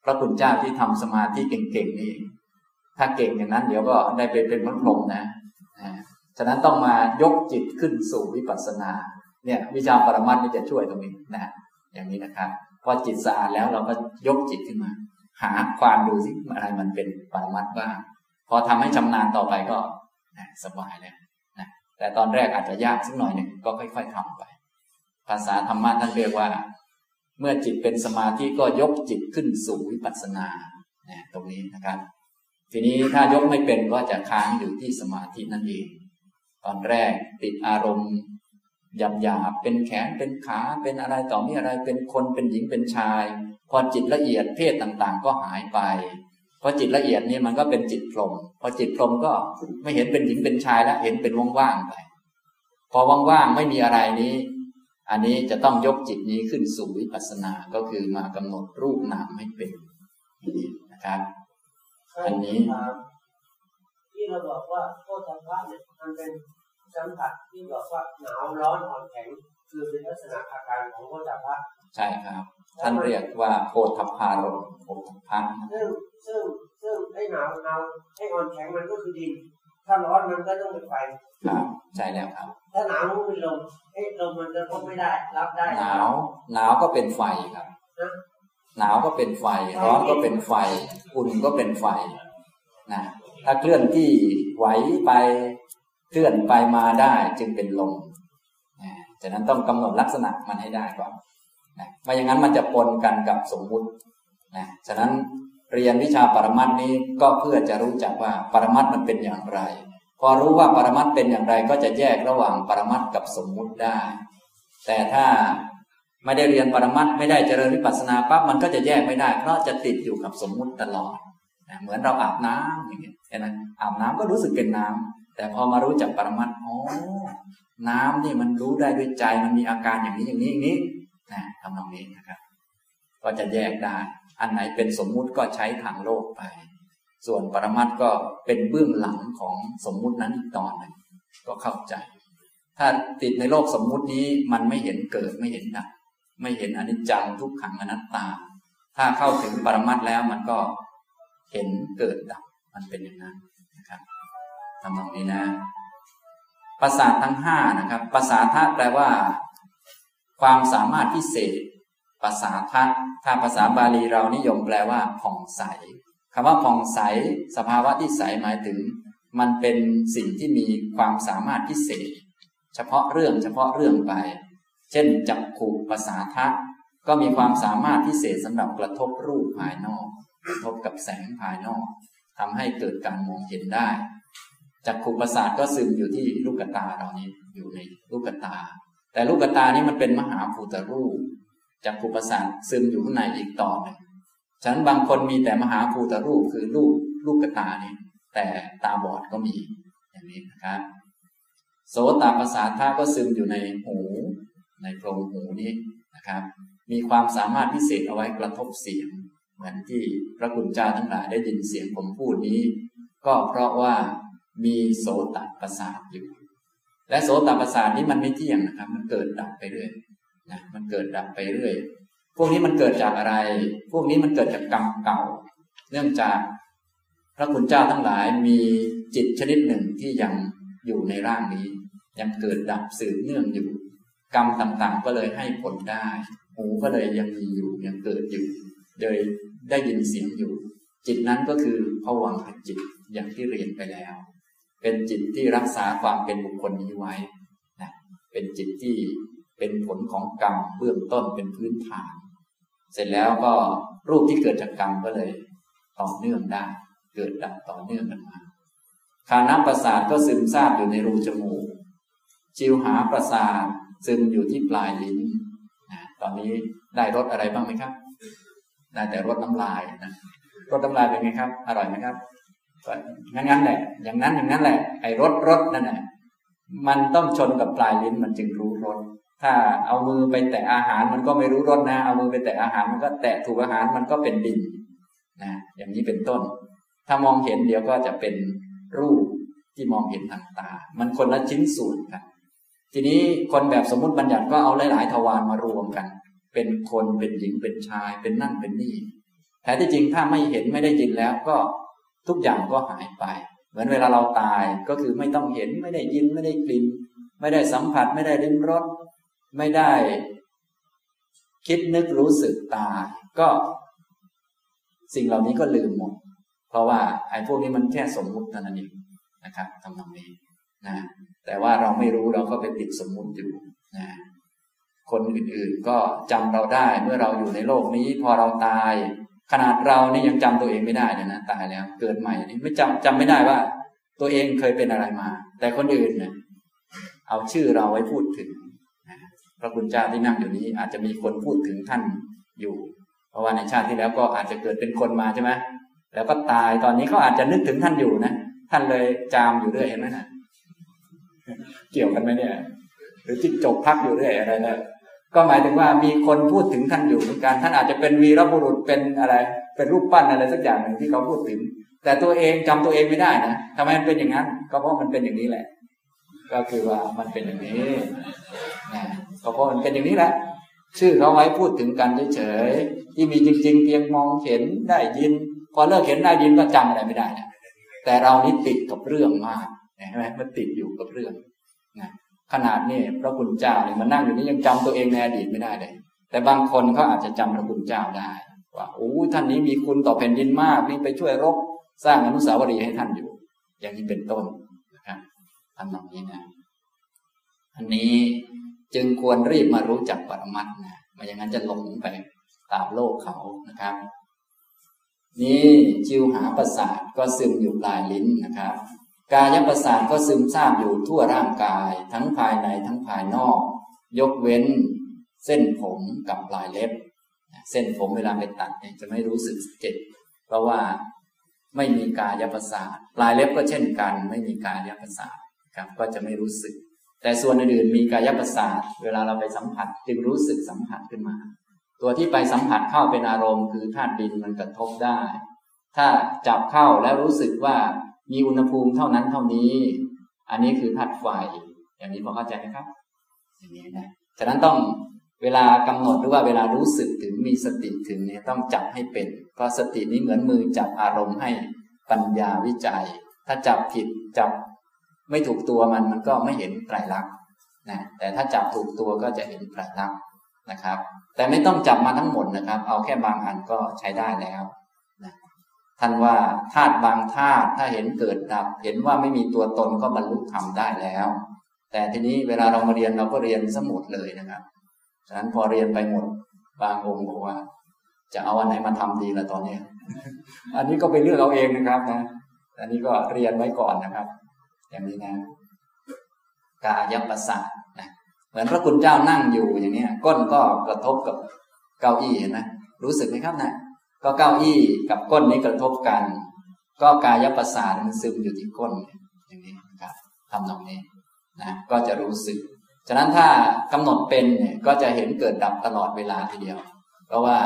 พระคุณเจ้าที่ทำสมาธิเก่งๆนี่ ถ้าเก่งอย่างนั้น เดี๋ยวก็ได้ไปเป็นพระพรหมนะฉะนั้นต้องมายกจิตขึ้นสู่วิปัสสนา เนี่ย วิชาปรมัตถ์นี่จะช่วยตรงนี้นะ อย่างนี้นะครับพอจิตสะอาดแล้วเราก็ยกจิตขึ้นมา หาความดูสิอะไรมันเป็นปรมัตบ้างพอทำให้ชำนาญต่อไปก็สบายแล้วนะแต่ตอนแรกอาจจะยากสักหน่อยหนึ่งก็ค่อย ๆทำไป ภาษาธรรมะท่านเรียกว่า เมื่อจิตเป็นสมาธิก็ยกจิตขึ้นสู่วิปัสสนานี่ยตรงนี้นะครับ ทีนี้ถ้ายกไม่เป็นก็จะค้างอยู่ที่สมาธินั่นเอง ตอนแรกติดอารมณ์ หยาบหยาบเป็นแขนเป็นขาเป็นอะไรต่อมีอะไรเป็นคนเป็นหญิงเป็นชาย พอจิตละเอียดเพศต่างๆ ก็หายไปพอจิตละเอียดนี่มันก็เป็นจิตพรมพอจิตพรมก็ไม่เห็นเป็นหญิงเป็นชายแล้วเห็นเป็นว่างๆไป พอว่างๆไม่มีอะไรนี้ อันนี้จะต้องยกจิตนี้ขึ้นสู่วิปัสสนาก็คือมากำหนดรูปนามให้เป็นนี่นะครับ อันนี้ที่เราบอกว่าโคตรพระเนี่ยมันเป็น สัมผัสที่บอกว่าหนาวร้อนอ่อนแข็งคือเป็นลักษณะอาการของโคตรพระใช่ครับ ท่านเรียกว่าโคตรพารมโคตรพันซึ่งซึ่งซึ่งให้หนาวหนาวให้อ่อนแข็งมันก็คือดินถ้าร้อนมันก็ต้องเป็นไฟครับใช่แล้วครับ ถ้าหนาวมันเป็นลมให้ลมมันจะพบไม่ได้ รับได้ หนาว หนาวก็เป็นไฟครับ หนาวก็เป็นไฟ ร้อนก็เป็นไฟ อุ่นก็เป็นไฟ นะ ถ้าเคลื่อนที่ไหวไป เคลื่อนไปมาได้จึงเป็นลมนะฉะนั้นต้องกำหนดลักษณะมันให้ได้ก่อนนะไม่อย่างนั้นมันจะปนกันกับสมมุตินะฉะนั้นเรียนวิชาปรมัตนี้ก็เพื่อจะรู้จักว่าปรมัตมันเป็นอย่างไร พอรู้ว่าปรมัตเป็นอย่างไรก็จะแยกระหว่างปรมัตกับสมมุติได้ แต่ถ้าไม่ได้เรียนปรมัตไม่ได้เจริญวิปัสสนาปั๊บมันก็จะแยกไม่ได้ เพราะจะติดอยู่กับสมมุติตลอดนะเหมือนเราอาบน้ำอย่างเงี้ยนไหมอาบน้ำก็รู้สึกเป็นน้ำ แต่พอมารู้จักปรมัตอ๋อน้ำนี่มันรู้ได้ด้วยใจมันมีอาการอย่างนี้อย่างนี้อย่างนี้นะทำนองนี้นะครับ ก็จะแยกได้ อันไหนเป็นสมมุติก็ใช้ทางโลกไป ส่วนปรมัตก็เป็นเบื้องหลังของสมมุตินั้นอีกตอนหนึ่งก็เข้าใจ ถ้าติดในโลกสมมุตินี้มันไม่เห็นเกิดไม่เห็นดับไม่เห็นอนิจจังทุกขังอนัตตา ถ้าเข้าถึงปรมัตแล้วมันก็เห็นเกิดดับมันเป็นอย่างนั้น ทำตรงนี้นะภาษาทั้งห้านะครับภาษาทะแปลว่า ความสามารถพิเศษภาษาทะถ้าภาษาบาลีเรานิยมแปลว่าผ่องใสคำว่าผ่องใส สภาวะที่ใสหมายถึง มันเป็นสิ่งที่มีความสามารถพิเศษ เฉพาะเรื่องเฉพาะเรื่องไป เช่น จักขู่ภาษาทะก็มีความสามารถพิเศษสำหรับกระทบรูปภายนอก กระทบกับแสงภายนอกทำให้เกิดการมองเห็นได้ จักขุประสาทก็ซึมอยู่ที่ลูกตาเรานี้อยู่ในลูกตา แต่ลูกตานี้มันเป็นมหาภูตรูปจักขุประสาทซึมอยู่ข้างในอีกต่อหนึ่งฉะนั้นบางคนมีแต่มหาภูตรูปคือลูกลูกตานี่แต่ตาบอดก็มีอย่างนี้นะครับโสตประสาทาก็ซึมอยู่ในหูในโพรงหูนี้นะครับ มีความสามารถพิเศษเอาไว้กระทบเสียง เหมือนที่พระคุณเจ้าทั้งหลายได้ยินเสียงผมพูดนี้ ก็เพราะว่า มีโสตประสาทอยู่ และโสตประสาทนี้มันไม่เที่ยงนะครับ มันเกิดดับไปเรื่อยนะมันเกิดดับไปเรื่อย พวกนี้มันเกิดจากอะไร พวกนี้มันเกิดจากกรรมเก่า เนื่องจากพระคุณเจ้าทั้งหลายมีจิตชนิดหนึ่งที่ยังอยู่ในร่างนี้ ยังเกิดดับสืบเนื่องอยู่ กรรมต่างๆ ก็เลยให้ผลได้ หูก็เลยยังมีอยู่ยังเกิดอยู่โดยได้ยินเสียงอยู่ จิตนั้นก็คือผวังขจิตอย่างที่เรียนไปแล้ว เป็นจิตที่รักษาความเป็นบุคคลนี้ไว้นะเป็นจิตที่เป็นผลของกรรมเบื้องต้นเป็นพื้นฐาน เสร็จแล้วก็รูปที่เกิดจากกรรมก็เลยต่อเนื่องได้ เกิดดับต่อเนื่องกันมาคานาประสาทก็ซึมซาบอยู่ในรูจมูกจิวหาประสาทซึมอยู่ที่ปลายลิ้นนะตอนนี้ได้รสอะไรบ้างไหมครับ ได้แต่รสน้ำลายนะรสน้ำลายเป็นไงครับ อร่อยไหมครับ งั้นงั้นแหละ อย่างนั้นอย่างนั้นแหละ ไอ้รสรสนั่นแหละมันต้องชนกับปลายลิ้นมันจึงรู้รส ถ้าเอามือไปแตะอาหารมันก็ไม่รู้รสนะ เอามือไปแตะอาหารมันก็แตะถูกอาหารมันก็เป็นดินนะ อย่างนี้เป็นต้น ถ้ามองเห็นเดี๋ยวก็จะเป็นรูปที่มองเห็นทางตา มันคนละชิ้นส่วนกัน ทีนี้คนแบบสมมติบัญญัติก็เอาหลาย ๆ ทวารมารวมกัน เป็นคน เป็นหญิง เป็นชาย เป็นนั่น เป็นนี่ แท้ที่จริงถ้าไม่เห็นไม่ได้ยินแล้วก็ ทุกอย่างก็หายไป เหมือนเวลาเราตายก็คือไม่ต้องเห็นไม่ได้ยินไม่ได้กลิ่น ไม่ได้สัมผัส ไม่ได้ลิ้มรสไม่ได้ คิดนึกรู้สึกตายก็ สิ่งเหล่านี้ก็ลืมหมด เพราะว่าไอ้พวกนี้มันแค่สมมุติเท่านั้นเองนะครับทำนองนี้นะแต่ว่าเราไม่รู้เราก็ไปติดสมมุติอยู่นะคนอื่นๆก็จำเราได้เมื่อเราอยู่ในโลกนี้ พอเราตาย ขนาดเรานี่ยังจำตัวเองไม่ได้เลยนะตายแล้ว เกิดใหม่นี่ไม่จำจำไม่ได้ว่า ตัวเองเคยเป็นอะไรมา แต่คนอื่นเนี่ยเอาชื่อเราไว้พูดถึงพระคุณเจ้าที่นั่งอยู่นี้ อาจจะมีคนพูดถึงท่านอยู่ เพราะว่าในชาติที่แล้วก็อาจจะเกิดเป็นคนมาใช่ไหมแล้วก็ตายตอนนี้เขาอาจจะนึกถึงท่านอยู่นะท่านเลยจามอยู่เรื่อยเห็นไหมนะเกี่ยวกันไหมเนี่ย หรือจิตจกพักอยู่เรื่อยอะไรนะ ก็หมายถึงว่ามีคนพูดถึงท่านอยู่เหมือนกัน ท่านอาจจะเป็นวีรบุรุษเป็นอะไร เป็นรูปปั้นอะไรสักอย่างหนึ่งที่เขาพูดถึง แต่ตัวเองจำตัวเองไม่ได้นะทำไมมันเป็นอย่างนั้น ก็เพราะมันเป็นอย่างนี้แหละ ก็คือว่ามันเป็นอย่างนี้นะก็เพราะมันเป็นอย่างนี้แหละชื่อเขาไว้พูดถึงกันเฉยๆที่มีจริง ๆ เพียงมองเห็นได้ยิน พอเลิกเห็นได้ยินก็จำอะไรไม่ได้นะแต่เรานี่ติดกับเรื่องมากเห็นไหมมันติดอยู่กับเรื่องนะ ขนาดนี้พระคุณเจ้าเนี่ยมันนั่งอยู่นี้ยังจำตัวเองในอดีตไม่ได้เลย แต่บางคนเขาอาจจะจำพระคุณเจ้าได้ว่าโอ้ท่านนี้มีคุณต่อแผ่นดินมากนี่ไปช่วยรบสร้างอนุสาวรีย์ให้ท่านอยู่ อย่างนี้เป็นต้นนะครับทำนองนี้นะ อันนี้จึงควรรีบมารู้จักปรมัตนะไม่อย่างนั้นจะหลงไปตามโลกเขานะครับ นี่จิวหาประสาทก็ซึมอยู่ปลายลิ้นนะครับ กายประสาทก็ซึมซาบอยู่ทั่วร่างกาย ทั้งภายในทั้งภายนอก ยกเว้นเส้นผมกับปลายเล็บ เส้นผมเวลาไปตัดเนี่ยจะไม่รู้สึกเจ็บ เพราะว่าไม่มีกายประสาทปลายเล็บก็เช่นกัน ไม่มีกายประสาทครับก็จะไม่รู้สึก แต่ส่วนอื่นๆมีกายประสาทเวลาเราไปสัมผัสจึงรู้สึกสัมผัสขึ้นมา ตัวที่ไปสัมผัสเข้าเป็นอารมณ์คือธาตุดินมันกระทบได้ ถ้าจับเข้าแล้วรู้สึกว่า มีอุณหภูมิเท่านั้นเท่านี้ อันนี้คือธาตุไฟ อย่างนี้พอเข้าใจไหมครับ อย่างนี้นะฉะนั้นต้องเวลากำหนดหรือว่าเวลารู้สึกถึงมีสติถึงเนี่ยต้องจับให้เป็น เพราะสตินี้เหมือนมือจับอารมณ์ให้ปัญญาวิจัย ถ้าจับผิดจับไม่ถูกตัวมันมันก็ไม่เห็นไตรลักษณ์นะแต่ถ้าจับถูกตัวก็จะเห็นไตรลักษณ์นะครับ แต่ไม่ต้องจับมาทั้งหมดนะครับ เอาแค่บางอันก็ใช้ได้แล้ว ท่านว่าธาตุบางธาตุถ้าเห็นเกิดดับ เห็นว่าไม่มีตัวตนก็บรรลุธรรมได้แล้ว แต่ทีนี้เวลาเรามาเรียนเราก็เรียนสมุดเลยนะครับฉะนั้นพอเรียนไปหมดบางองค์บอกว่า จะเอาอันไหนมาทำดีละตอนนี้ อันนี้ก็ไปเลือกเอาเองนะครับนะ อันนี้ก็เรียนไว้ก่อนนะครับ อย่างนี้นะ กายประสาทนะเหมือนพระคุณเจ้านั่งอยู่อย่างนี้ก้นก็กระทบกับเก้าอี้เห็นไหมรู้สึกไหมครับนะ ก็เก้าอี้กับก้นนี้กระทบกัน ก็กายประสาทมันซึมอยู่ที่ก้นอย่างนี้นะครับทำตรงนี้นะก็จะรู้สึก ฉะนั้นถ้ากำหนดเป็นเนี่ยก็จะเห็นเกิดดับตลอดเวลาทีเดียว เพราะว่า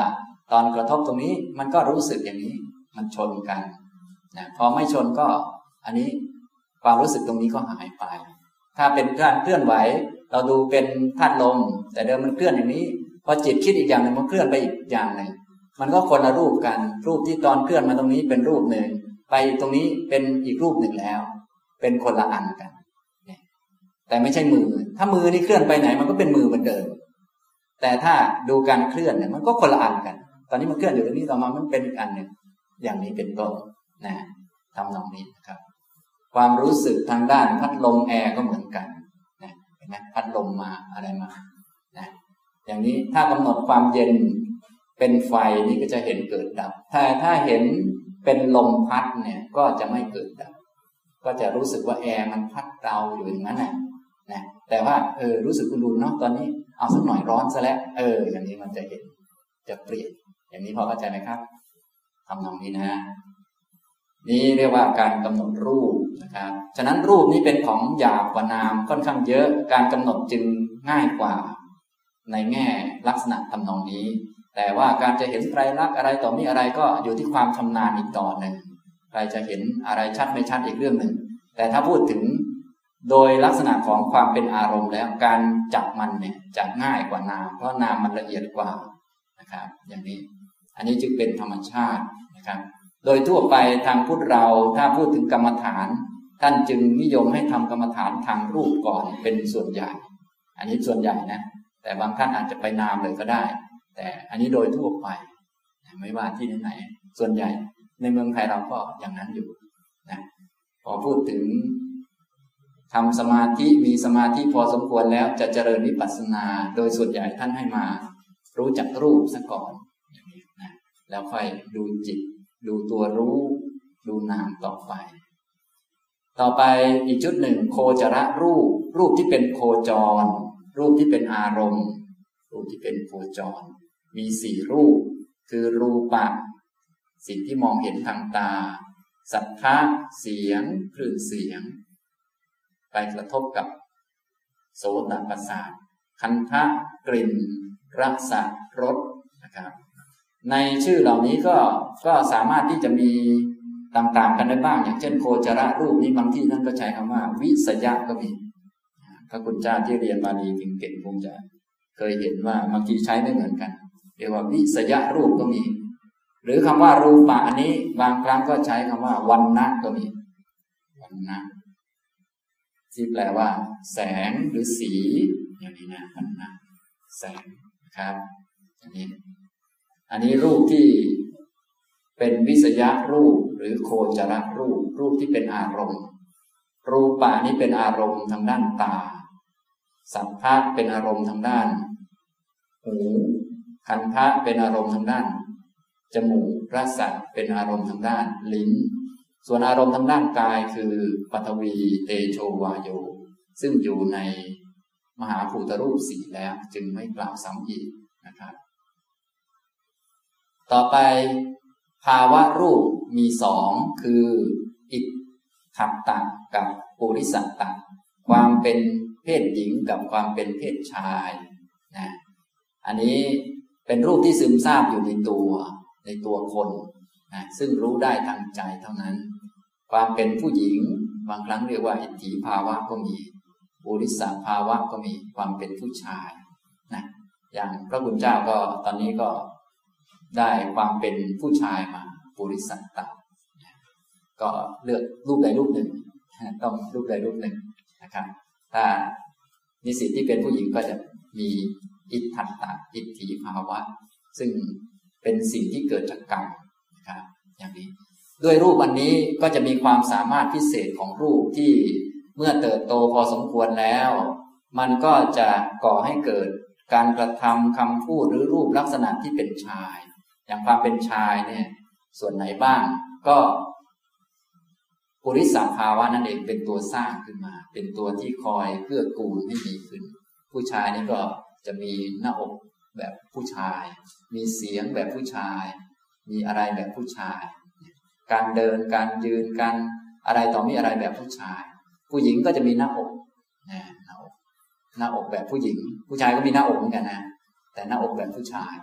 ตอนกระทบตรงนี้มันก็รู้สึกอย่างนี้ มันชนกันนะพอไม่ชนก็อันนี้ความรู้สึกตรงนี้ก็หายไป ถ้าเป็นการเคลื่อนไหว เราดูเป็นธาตุลม แต่เดิมมันเคลื่อนอย่างนี้ พอจิตคิดอีกอย่างหนึ่งมันเคลื่อนไปอีกอย่างหนึ่ง มันก็คนละรูปกัน รูปที่ตอนเคลื่อนมาตรงนี้เป็นรูปหนึ่ง ไปตรงนี้เป็นอีกรูปหนึ่งแล้ว เป็นคนละอันกัน แต่ไม่ใช่มือ ถ้ามือนี่เคลื่อนไปไหน มันก็เป็นมือเหมือนเดิม แต่ถ้าดูการเคลื่อนเนี่ยมันก็คนละอันกัน ตอนนี้มันเคลื่อนอยู่ตรงนี้ต่อมามันเป็นอีกอันหนึ่ง อย่างนี้เป็นต้นนะทำนองนี้นะครับ ความรู้สึกทางด้านพัดลมแอร์ก็เหมือนกันนะเห็นไหมพัดลมมาอะไรมานะอย่างนี้ถ้ากำหนดความเย็น เป็นไฟนี่ก็จะเห็นเกิดดับถ้าถ้าเห็นเป็นลมพัดเนี่ยก็จะไม่เกิดดับ ก็จะรู้สึกว่าแอร์มันพัดเราอยู่อย่างนั้นนะนะแต่ว่าเออรู้สึกอุ่นๆเนาะตอนนี้เอาสักหน่อยร้อนซะแล้วเออ อย่างนี้มันจะเห็นจะเปลี่ยน อย่างนี้พอเข้าใจไหมครับทำนองนี้นะนี่เรียกว่าการกำหนดรูปนะครับ ฉะนั้นรูปนี้เป็นของหยาบกว่านามค่อนข้างเยอะ การกำหนดจึงง่ายกว่า ในแง่ลักษณะทำนองนี้ แต่ว่าการจะเห็นไตรลักษณ์อะไรต่อมีอะไรก็อยู่ที่ความชานาญอีกต่อหนึ่งใครจะเห็นอะไรชัดไม่ชัดอีกเรื่องหนึ่ง แต่ถ้าพูดถึงโดยลักษณะของความเป็นอารมณ์แล้วการจับมันเนี่ยจะง่ายกว่านาม เพราะนามมันละเอียดกว่านะครับ อย่างนี้ อันนี้จึงเป็นธรรมชาตินะครับ โดยทั่วไปทางพุทธเราถ้าพูดถึงกรรมฐาน ท่านจึงนิยมให้ทำกรรมฐานทางรูปก่อนเป็นส่วนใหญ่ อันนี้ส่วนใหญ่นะ แต่บางท่านอาจจะไปนามเลยก็ได้ แต่อันนี้โดยทั่วไปไม่ว่าที่ไหนๆส่วนใหญ่ในเมืองไทยเราก็อย่างนั้นอยู่นะพอพูดถึงทำสมาธิมีสมาธิพอสมควรแล้วจะเจริญวิปัสสนา โดยส่วนใหญ่ท่านให้มา รู้จักรูปซะก่อนอย่างนี้นะแล้วค่อยดูจิต ดูตัวรู้ ดูนามต่อไป ต่อไปอีกชุดหนึ่งโคจรรูป รูปที่เป็นโคจร รูปที่เป็นอารมณ์ รูปที่เป็นโคจร มีสี่รูป คือรูปะ สิ่งที่มองเห็นทางตา สัทธะเสียงคลื่นเสียง ไปกระทบกับ โสตประสาทคันทะกลิ่นรสรสนะครับ ในชื่อเหล่านี้ก็ก็สามารถที่จะมีต่างๆกันได้บ้าง อย่างเช่น โคจระรูปนี้บางที่ท่านก็ใช้คำว่า วิสยะก็มีพระคุณเจ้าที่เรียนบาลีเก่งๆคงจะเคยเห็นว่าบางทีใช้ไม่เหมือนกัน เรียกว่าวิสยะรูปก็มี หรือคำว่ารูปะอันนี้บางครั้งก็ใช้คำว่าวันนะก็มีวันนะที่แปลว่า แสงหรือสี อย่างนี้นะวันนะแสงนะครับอันนี้ อันนี้รูปที่เป็นวิสยะรูปหรือโคจรรูป รูปที่เป็นอารมณ์ รูปานี้เป็นอารมณ์ทางด้านตา สัมภาเป็นอารมณ์ทางด้านหู คันทะเป็นอารมณ์ทางด้าน จมูกรสะเป็นอารมณ์ทางด้าน ลิ้น ส่วนอารมณ์ทางด้านกายคือปฐวีเตโชวาโย ซึ่งอยู่ในมหาภูตรูปสี่แล้วจึงไม่กล่าวซ้ำอีกนะครับ ต่อไปภาวะรูปมีสองคืออิทธัตตะกับปุริสัตตะความเป็นเพศหญิงกับความเป็นเพศชายนะอันนี้ เป็นรูปที่ซึมซาบอยู่ในตัวในตัวคนนะซึ่งรู้ได้ทางใจเท่านั้น ความเป็นผู้หญิงบางครั้งเรียกว่าอิทธิภาวะก็มีบุริสภาวะก็มีความเป็นผู้ชายนะอย่างพระคุณเจ้าก็ตอนนี้ก็ได้ความเป็นผู้ชายมาปุริสัตตะก็เลือกรูปใดรูปหนึ่ง ต้องรูปใดรูปหนึ่งนะครับถ้านิสิตที่เป็นผู้หญิงก็จะมี อิทธัตตะอิทธิภาวะ ซึ่งเป็นสิ่งที่เกิดจากกรรมนะครับอย่างนี้ ด้วยรูปอันนี้ก็จะมีความสามารถพิเศษของรูปที่เมื่อเติบโตพอสมควรแล้ว มันก็จะก่อให้เกิดการกระทำคำพูดหรือรูปลักษณะที่เป็นชาย อย่างความเป็นชายเนี่ย ส่วนไหนบ้างก็ปุริสภาวะนั่นเองเป็นตัวสร้างขึ้นมา เป็นตัวที่คอยเพื่อกูลให้มีขึ้น ผู้ชายนี่ก็ จะมีหน้าอกแบบผู้ชาย มีเสียงแบบผู้ชาย มีอะไรแบบผู้ชาย การเดินการยืนการอะไรต่อมีอะไรแบบผู้ชาย ผู้หญิงก็จะมีหน้าอกนะหน้าอกหน้าอกแบบผู้หญิง ผู้ชายก็มีหน้าอกเหมือนกันนะแต่หน้าอกแบบผู้ชาย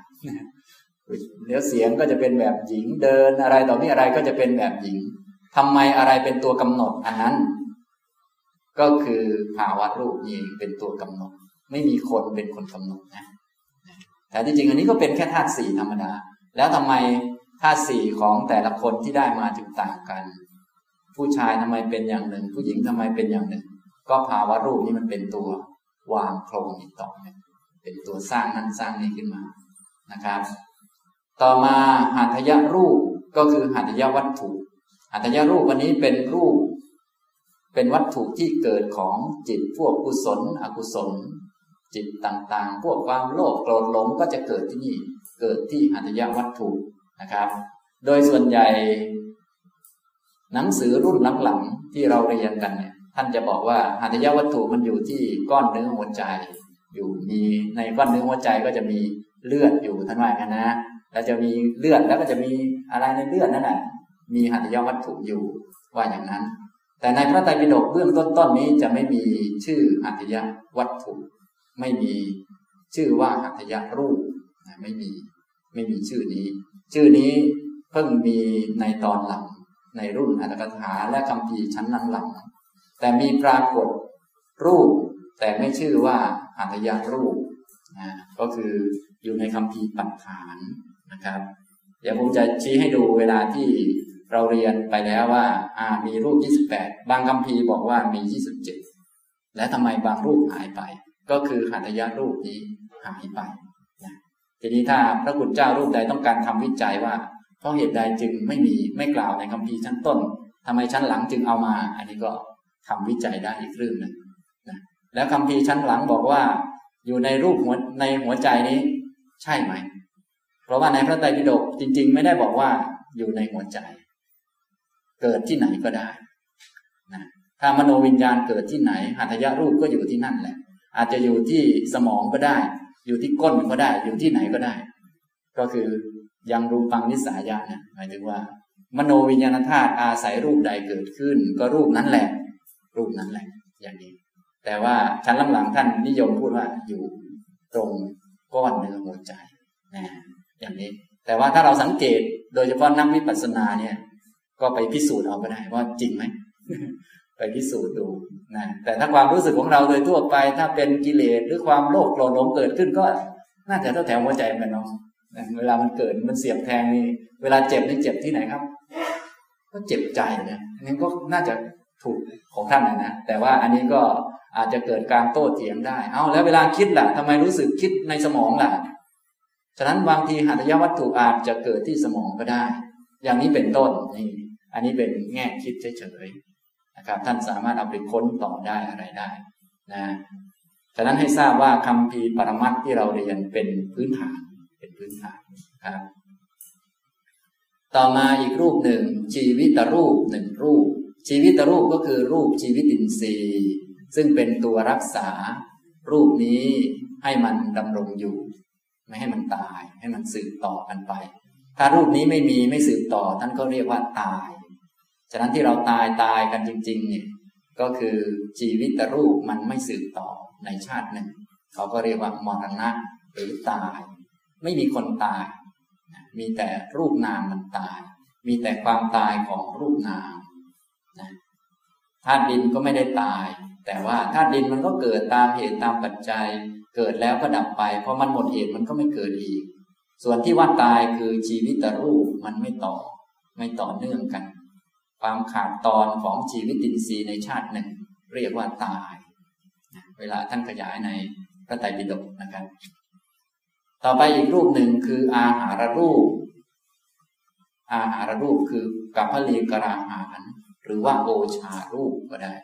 เดี๋ยวเสียงก็จะเป็นแบบหญิงเดินอะไรต่อมีอะไรก็จะเป็นแบบหญิงทำไมอะไรเป็นตัวกำหนดอันนั้น ก็คือภาวะรูปนี้เป็นตัวกำหนด ไม่มีคนเป็นคนกำหนดนะ แต่จริงๆ อันนี้ก็เป็นแค่ธาตุสี่ธรรมดา แล้วทำไมธาตุสี่ของแต่ละคนที่ได้มาถึงต่างกัน ผู้ชายทำไมเป็นอย่างหนึ่ง ผู้หญิงทำไมเป็นอย่างหนึ่ง ก็ภาวะรูปนี้มันเป็นตัววางโครงอีกต่อนึงเป็นตัวสร้างนั่นสร้างนี้ขึ้นมานะครับ ต่อมาหัตถยรูปก็คือหัตถยวัตถุหัตถยรูปวันนี้เป็นรูป เป็นวัตถุที่เกิดของจิตพวกกุศล อกุศล จิตต่างๆ พวกความโลภโกรธหลงก็จะเกิดที่นี่ เกิดที่หัตยวัตถุนะครับ โดยส่วนใหญ่ หนังสือรุ่นหลังๆที่เราเรียนกันเนี่ย ท่านจะบอกว่าหัตยวัตถุมันอยู่ที่ก้อนเนื้อหัวใจ อยู่มีในก้อนเนื้อหัวใจก็จะมีเลือดอยู่ท่านว่ากันนะแล้วจะมีเลือดแล้วก็จะมีอะไรในเลือดนั่นแหละมีหัตถยวัตถุอยู่ว่าอย่างนั้น แต่ในพระไตรปิฎกเบื้องต้นๆนี้จะไม่มีชื่อหัตถยวัตถุ ไม่มีชื่อว่าหัตถยรูปไม่มีไม่มีชื่อนี้ ชื่อนี้เพิ่งมีในตอนหลังในรุ่นอัตถกถาและคำพีชั้นหลังๆแต่มีปรากฏรูป แต่ไม่ชื่อว่าหัตถยรูปนะก็คืออยู่ในคำพีปัฏฐานนะครับเดี๋ยวผมจะชี้ให้ดูเวลาที่เราเรียนไปแล้วว่าอ่ามีรูป 28 บางคำพีบอกว่ามี 27 และทำไมบางรูปหายไป ก็คือหัตถยารูปนี้หายไปนะทีนี้ถ้าพระคุณเจ้ารูปใดต้องการทำวิจัยว่า เพราะเหตุใดจึงไม่มีไม่กล่าวในคำพีชั้นต้นทำไมชั้นหลังจึงเอามา อันนี้ก็ทำวิจัยได้อีกเรื่องหนึ่งนะแล้วคำพีชั้นหลังบอกว่า อยู่ในรูปหัวในหัวใจนี้ ใช่ไหม เพราะว่าในพระไตรปิฎกจริง ๆ ไม่ได้บอกว่าอยู่ในหัวใจ เกิดที่ไหนก็ได้นะถ้ามโนวิญญาณเกิดที่ไหนหัตถยรูปก็อยู่ที่นั่นแหละ อาจจะอยู่ที่สมองก็ได้ อยู่ที่ก้นก็ได้ อยู่ที่ไหนก็ได้ ก็คือยังรูปังนิสายะนะหมายถึงว่า มโนวิญญาณธาตุอาศัยรูปใดเกิดขึ้น ก็รูปนั้นแหละ รูปนั้นแหละ อย่างนี้ แต่ว่าชั้นหลังๆท่านนิยมพูดว่าอยู่ตรงก้อนเนื้อหัวใจนะอย่างนี้ แต่ว่าถ้าเราสังเกตโดยเฉพาะนักวิปัสสนาเนี่ย ก็ไปพิสูจน์เอาก็ได้ว่าจริงไหม ไปพิสูจน์ดูนะแต่ถ้าความรู้สึกของเราโดยทั่วไป ถ้าเป็นกิเลสหรือความโลภโกรธหลงเกิดขึ้นก็ น่าจะเท่าแถวหัวใจมันเนาะเวลามันเกิดมันเสียบแทงนี่เวลาเจ็บนี่เจ็บที่ไหนครับ ก็เจ็บใจนะอันนี้ก็น่าจะถูกของท่านนะแต่ว่าอันนี้ก็อาจจะเกิดการโต้เถียงได้ เอาแล้วเวลาคิดล่ะทำไมรู้สึกคิดในสมองล่ะฉะนั้นบางทีหัตถยวัตถุอาจจะเกิดที่สมองก็ได้ อย่างนี้เป็นต้นนี่อันนี้เป็นแง่คิดเฉยๆ นะครับท่านสามารถเอาไปค้นต่อได้อะไรได้นะฉะนั้นให้ทราบว่าคำพีปรมัตที่เราเรียนเป็นพื้นฐานเป็นพื้นฐานครับต่อมาอีกรูปหนึ่งชีวิตรูปหนึ่งรูป ชีวิตรูปก็คือรูปชีวิตินทรีย์ซึ่งเป็นตัวรักษา รูปนี้ให้มันดำรงอยู่ ไม่ให้มันตาย ให้มันสืบต่อกันไป ถ้ารูปนี้ไม่มีไม่สืบต่อ ท่านก็เรียกว่าตาย ฉะนั้นที่เราตายตายกันจริง ๆ เนี่ย ก็คือชีวิตรูปมันไม่สืบต่อในชาติหนึ่ง เขาก็เรียกว่ามรณะหรือตาย ไม่มีคนตาย มีแต่รูปนามมันตาย มีแต่ความตายของรูปนามนะธาตุดินก็ไม่ได้ตาย แต่ว่าธาตุดินมันก็เกิดตามเหตุตามปัจจัย เกิดแล้วก็ดับไปพอมันหมดเหตุมันก็ไม่เกิดอีก ส่วนที่ว่าตายคือชีวิตรูปมันไม่ต่อ ไม่ต่อเนื่องกัน ความขาดตอนของชีวิตินทรีย์ในชาติหนึ่ง เรียกว่าตาย เวลาท่านขยายในพระไตรปิฎกนะครับ ต่อไปอีกรูปหนึ่งคืออาหารรูป อาหารรูปคือกัพลีกราหารหรือว่าโอชารูปก็ได้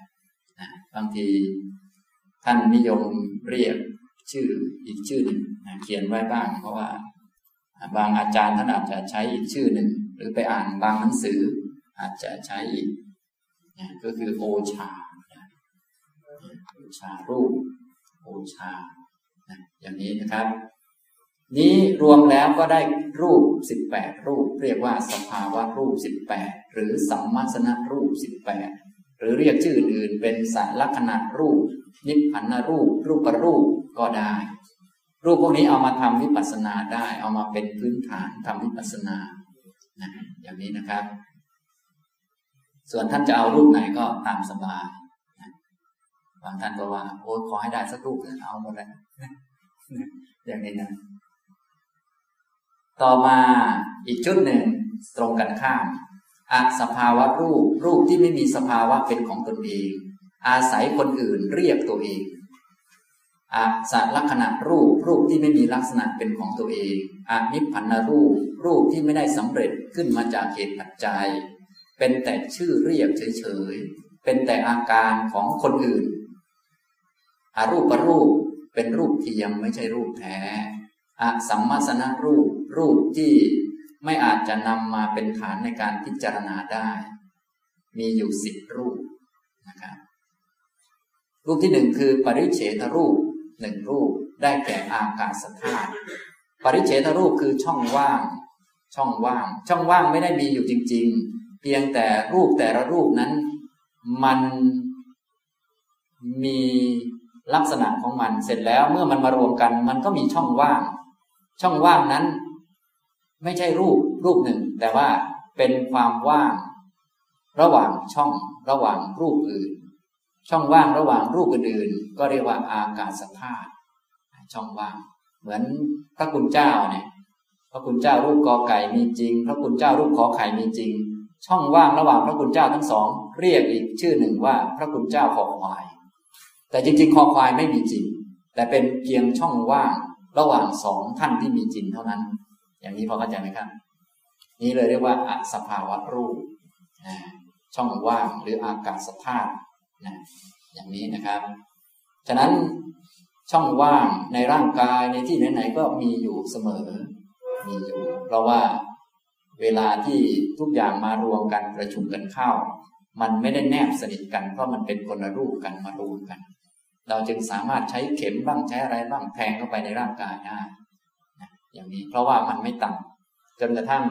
นะบางทีท่านนิยมเรียกชื่ออีกชื่อหนึ่งนะเขียนไว้บ้างเพราะว่า บางอาจารย์ท่านอาจจะใช้อีกชื่อหนึ่ง หรือไปอ่านบางหนังสือ อาจจะใช้อีกก็คือโอชาโอชารูป โอชาอย่างนี้นะครับ นี้รวมแล้วก็ได้รูปสิบแปดรูป เรียกว่าสภาวะรูปสิบแปดหรือสัมมาสนรูปสิบแปดหรือเรียกชื่ออื่นเป็นสารลักษณะรูป นิพพานรูป รูปรูปก็ได้ รูปพวกนี้เอามาทำวิปัสสนาได้ เอามาเป็นพื้นฐานทำวิปัสสนานะอย่างนี้นะครับ ส่วนท่านจะเอารูปไหนก็ตามสบายบางท่านก็ว่า โอ้ขอให้ได้สักรูปเอาหมดเลยอย่างนี้นะต่อมาอีกชุดหนึ่งตรงกันข้ามอสภาวะรูปรูปที่ไม่มีสภาวะเป็นของตนเอง อาศัยคนอื่นเรียกตัวเองอาสัลักษณะรูปรูปที่ไม่มีลักษณะเป็นของตัวเองอานิพพานรูปรูปที่ไม่ได้สำเร็จขึ้นมาจากเหตุปัจจัย เป็นแต่ชื่อเรียกเฉยๆ เป็นแต่อาการของคนอื่น อารูปรูปเป็นรูปเทียมไม่ใช่รูปแท้อสัมมาสนรูป รูปที่ไม่อาจจะนำมาเป็นฐานในการพิจารณาได้ มีอยู่สิบรูปนะครับรูปที่หนึ่งคือปริเฉทรูปหนึ่งรูปได้แก่อากาศธาตุปริเฉทรูปคือช่องว่าง ช่องว่าง ช่องว่างไม่ได้มีอยู่จริงๆ เพียงแต่รูปแต่ละรูปนั้น มันมีลักษณะของมันเสร็จแล้วเมื่อมันมารวมกัน มันก็มีช่องว่าง ช่องว่างนั้น ไม่ใช่รูปรูปหนึ่ง แต่ว่าเป็นความว่าง ระหว่างช่องระหว่างรูปอื่น ช่องว่างระหว่างรูปอื่นๆก็เรียกว่าอากาศธาตุช่องว่าง เหมือนพระคุณเจ้าเนี่ยพพระคุณเจ้ารูปกอไก่มีจริง พระคุณเจ้ารูปขอไข่มีจริง ช่องว่างระหว่างพระคุณเจ้าทั้งสอง เรียกอีกชื่อหนึ่งว่าพระคุณเจ้าขอควาย แต่จริง ๆ คอควายไม่มีจริง แต่เป็นเพียงช่องว่างระหว่างสองท่านที่มีจริงเท่านั้น อย่างนี้พอเข้าใจไหมครับ นี่เลยเรียกว่าอสภาวะรูปช่องว่างหรืออากาศธาตุนะอย่างนี้นะครับ ฉะนั้นช่องว่างในร่างกายในที่ไหนๆก็มีอยู่เสมอ มีอยู่ เพราะว่า เวลาที่ทุกอย่างมารวมกันประชุมกันเข้า มันไม่ได้แนบสนิทกันเพราะมันเป็นคนละรูปกันมารวมกัน เราจึงสามารถใช้เข็มบ้างใช้อะไรบ้างแทงเข้าไปในร่างกายได้อย่างนี้เพราะว่ามันไม่ต่ำจนกระทั่ง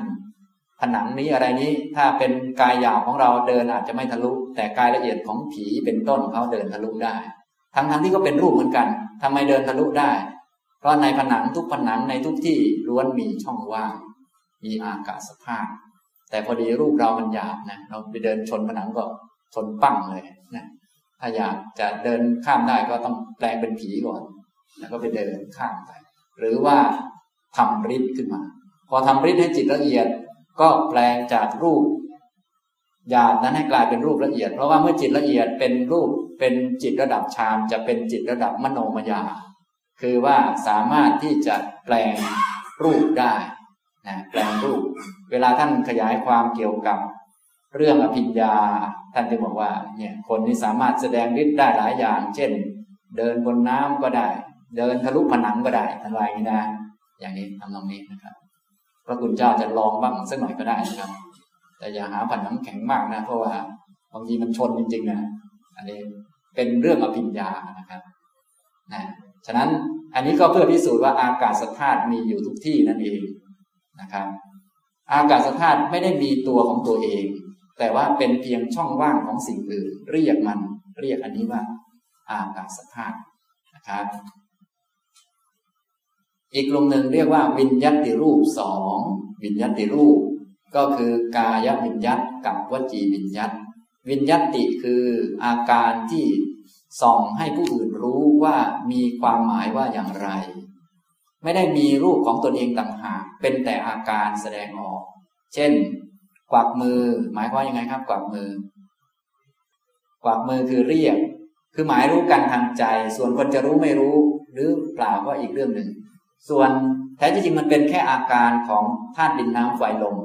ผนังนี้อะไรนี้ถ้าเป็นกายหยาบของเราเดินอาจจะไม่ทะลุ แต่กายละเอียดของผีเป็นต้นเขาเดินทะลุได้ ทั้งทั้งที่ก็เป็นรูปเหมือนกันทำไมเดินทะลุได้ เพราะในผนังทุกผนังในทุกที่ล้วนมีช่องว่าง มีอากาศภาพ แต่พอดีรูปเรามันหยาบนะเราไปเดินชนผนังก็ชนปั้งเลยนะถ้าอยากจะเดินข้ามได้ก็ต้องแปลงเป็นผีก่อน แล้วก็ไปเดินข้ามไป หรือว่าทำฤทธิ์ขึ้นมา พอทำฤทธิ์ให้จิตละเอียด ก็แปลงจากรูปหยาบนั้นให้กลายเป็นรูปละเอียด เพราะว่าเมื่อจิตละเอียดเป็นรูปเป็นจิตระดับฌานจะเป็นจิตระดับมโนมยา คือว่าสามารถที่จะแปลงรูปได้ นะแปลงรูป เวลาท่านขยายความเกี่ยวกับเรื่องอภิญญา ท่านจะบอกว่าเนี่ยคนที่สามารถแสดงฤทธิ์ได้หลายอย่าง เช่น เดินบนน้ำก็ได้ เดินทะลุผนังก็ได้ทันไรนี้นะ อย่างนี้ทำตรงนี้นะครับพระคุณเจ้าจะลองบ้างสักหน่อยก็ได้นะครับ แต่อย่าหาผันน้ำแข็งมากนะ เพราะว่าบางทีมันชนจริงๆนะอันนี้เป็นเรื่องอภิญญานะครับนะฉะนั้นอันนี้ก็เพื่อพิสูจน์ว่าอากาศธาตุมีอยู่ทุกที่นั่นเอง นะครับ อากาศธาตุไม่ได้มีตัวของตัวเอง แต่ว่าเป็นเพียงช่องว่างของสิ่งอื่น เรียกมัน เรียกอันนี้ว่า อากาศธาตุนะครับอีกกลุ่มหนึ่งเรียกว่าวิญญาติรูปสองวิญญาติรูป ก็คือกายวิญญาตกับวจีวิญญาตวิญญาติคืออาการที่ส่องให้ผู้อื่นรู้ว่ามีความหมายว่าอย่างไร ไม่ได้มีรูปของตนเองต่างหากเป็นแต่อาการแสดงออก เช่น กวักมือ หมายว่ายังไงครับ กวักมือ กวักมือคือเรียก คือหมายรู้กันทางใจ ส่วนคนจะรู้ไม่รู้ หรือเปล่าก็อีกเรื่องหนึ่ง ส่วนแท้จริงมันเป็นแค่อาการของธาตุดินน้ำไฟลม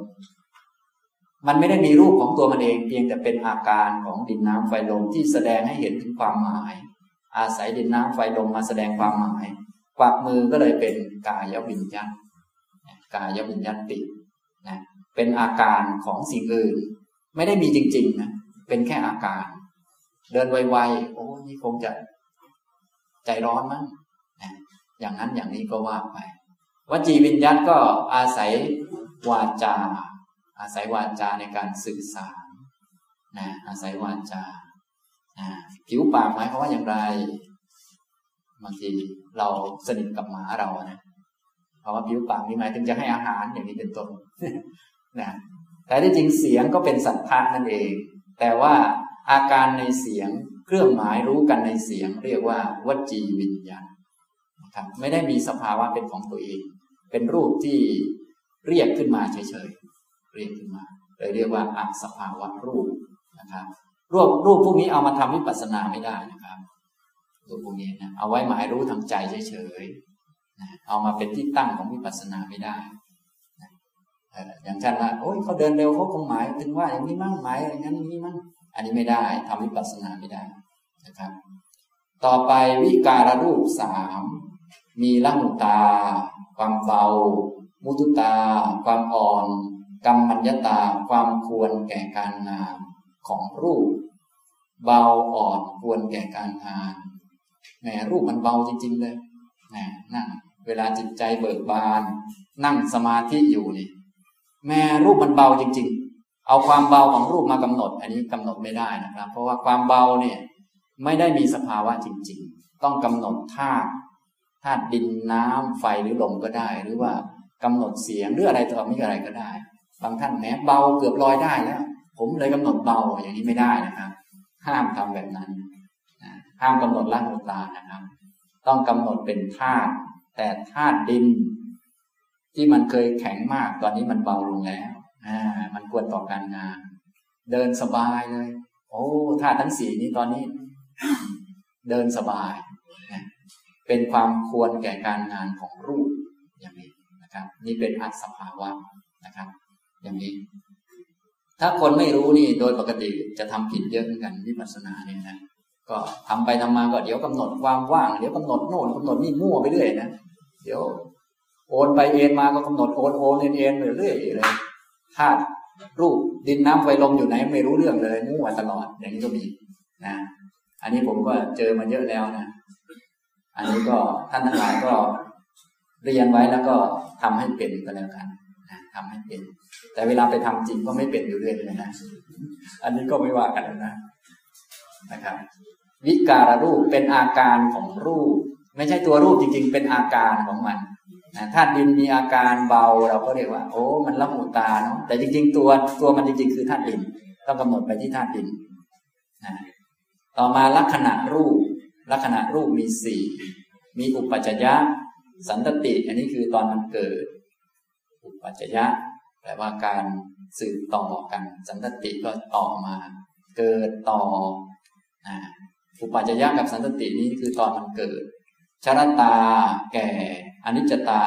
มันไม่ได้มีรูปของตัวมันเอง เพียงแต่เป็นอาการของดินน้ำไฟลมที่แสดงให้เห็นถึงความหมาย อาศัยดินน้ำไฟลมมาแสดงความหมาย กวักมือก็เลยเป็นกายวิญญาณกายวิญญาตินะเป็นอาการของสิ่งอื่น ไม่ได้มีจริงๆนะเป็นแค่อาการ เดินไวๆโอ้นี่คงจะใจร้อนมั้งอย่างนั้นอย่างนี้ก็ว่าไปวจีวิญญาตก็อาศัยวาจา อาศัยวาจาในการสื่อสารนะอาศัยวาจาผิวปากหมายความว่าอย่างไร บางทีเราสนิทกับหมาเรานะเพราะว่าผิวปากนี่หมายถึงจะให้อาหารอย่างนี้เป็นต้นนะแต่ที่จริงเสียงก็เป็นสัทธะนั่นเอง แต่ว่าอาการในเสียงเครื่องหมายรู้กันในเสียง เรียกว่าวจีวิญญาณครับไม่ได้มีสภาวะเป็นของตัวเอง เป็นรูปที่เรียกขึ้นมาเฉยๆเรียกขึ้นมาเลยเรียกว่าอสภาวะรูปนะครับรูปรูปพวกนี้เอามาทำวิปัสสนาไม่ได้นะ ครับรูปพวกนี้นะเอาไว้หมายรู้ทางใจเฉยๆนะเอามาเป็นที่ตั้งของวิปัสสนาไม่ได้นะอย่างเช่นว่าโอ้ยเขาเดินเร็วเขาคงหมายถึงว่าอย่างนี้มั่งหมายอย่างนั้นอย่างนี้มั่งอันนี้ไม่ได้ทำวิปัสสนาไม่ได้นะครับ ต่อไปวิการรูปสามมีละมุตา ความเบา มุตุตา ความอ่อนกรรมัญญตาความควรแก่การงานของรูป เบาอ่อนควรแก่การงาน แหมรูปมันเบาจริง ๆ เลยนะนั่งเวลาจิตใจเบิกบาน นั่งสมาธิอยู่นี่แม่รูปมันเบาจริง ๆ เอาความเบาของรูปมากำหนด อันนี้กำหนดไม่ได้นะครับ เพราะว่าความเบาเนี่ยไม่ได้มีสภาวะจริง ๆ ต้องกำหนดธาตุธาตุดินน้ำไฟหรือลมก็ได้ หรือว่ากำหนดเสียงหรืออะไรต่อมีอะไรก็ได้ บางท่านแม้เบาเกือบลอยได้แล้ว ผมเลยกำหนดเบาอย่างนี้ไม่ได้นะครับ ห้ามทำแบบนั้น ห้ามกำหนดละหุตานะครับ ต้องกำหนดเป็นธาตุแต่ธาตุดิน ที่มันเคยแข็งมากตอนนี้มันเบาลงแล้วอ่ามันควรต่อการงาน เดินสบายเลย โอ้ธาตุทั้งสี่นี้ตอนนี้ เดินสบาย เป็นความควรแก่การงานของรูปอย่างนี้นะครับ นี่เป็นอัตสภาวะนะครับ อย่างนี้ถ้าคนไม่รู้นี่โดยปกติจะทำผิดเยอะเหมือนกันวิปัสสนาเนี่ยนะ ก็ทำไปทำมาก็เดี๋ยวกำหนดความว่างเดี๋ยวกำหนดโน่นกำหนดนี่มั่วไปเรื่อยนะเดี๋ยวโอนไปเอ็นมาก็กำหนดโอนโอนเอ็นเอ็นไปเรื่อยเลยธาตุรูปดินน้ำไฟลมอยู่ไหนไม่รู้เรื่องเลยมั่วตลอดอย่างนี้ก็มีนะอันนี้ผมก็เจอมาเยอะแล้วนะอันนี้ก็ท่านทั้งหลายก็เรียนไว้แล้วก็ทำให้เป็นก็แล้วกันนะทำให้เป็น แต่เวลาไปทำจริงก็ไม่เป็นอยู่เรื่อยเลยนะ อันนี้ก็ไม่ว่ากันนะนะครับ วิการรูปเป็นอาการของรูป ไม่ใช่ตัวรูปจริง ๆ เป็นอาการของมันนะธาตุดินมีอาการเบาเราก็เรียกว่า โอ้ มันละหูตาเนาะแต่จริง ๆ ตัวตัวมันจริง ๆ คือธาตุดิน ต้องกำหนดไปที่ธาตุดินนะต่อมาลักษณะรูป ลักษณะรูปมีสี่มีอุปจยะ สันตติ อันนี้คือตอนมันเกิด อุปจยะแปลว่าการสืบต่อกัน สันตติก็ต่อมา เกิดต่อ อุปาจยะกับสันตตินี้คือตอนมันเกิด ชรตา แก่ อนิจจตา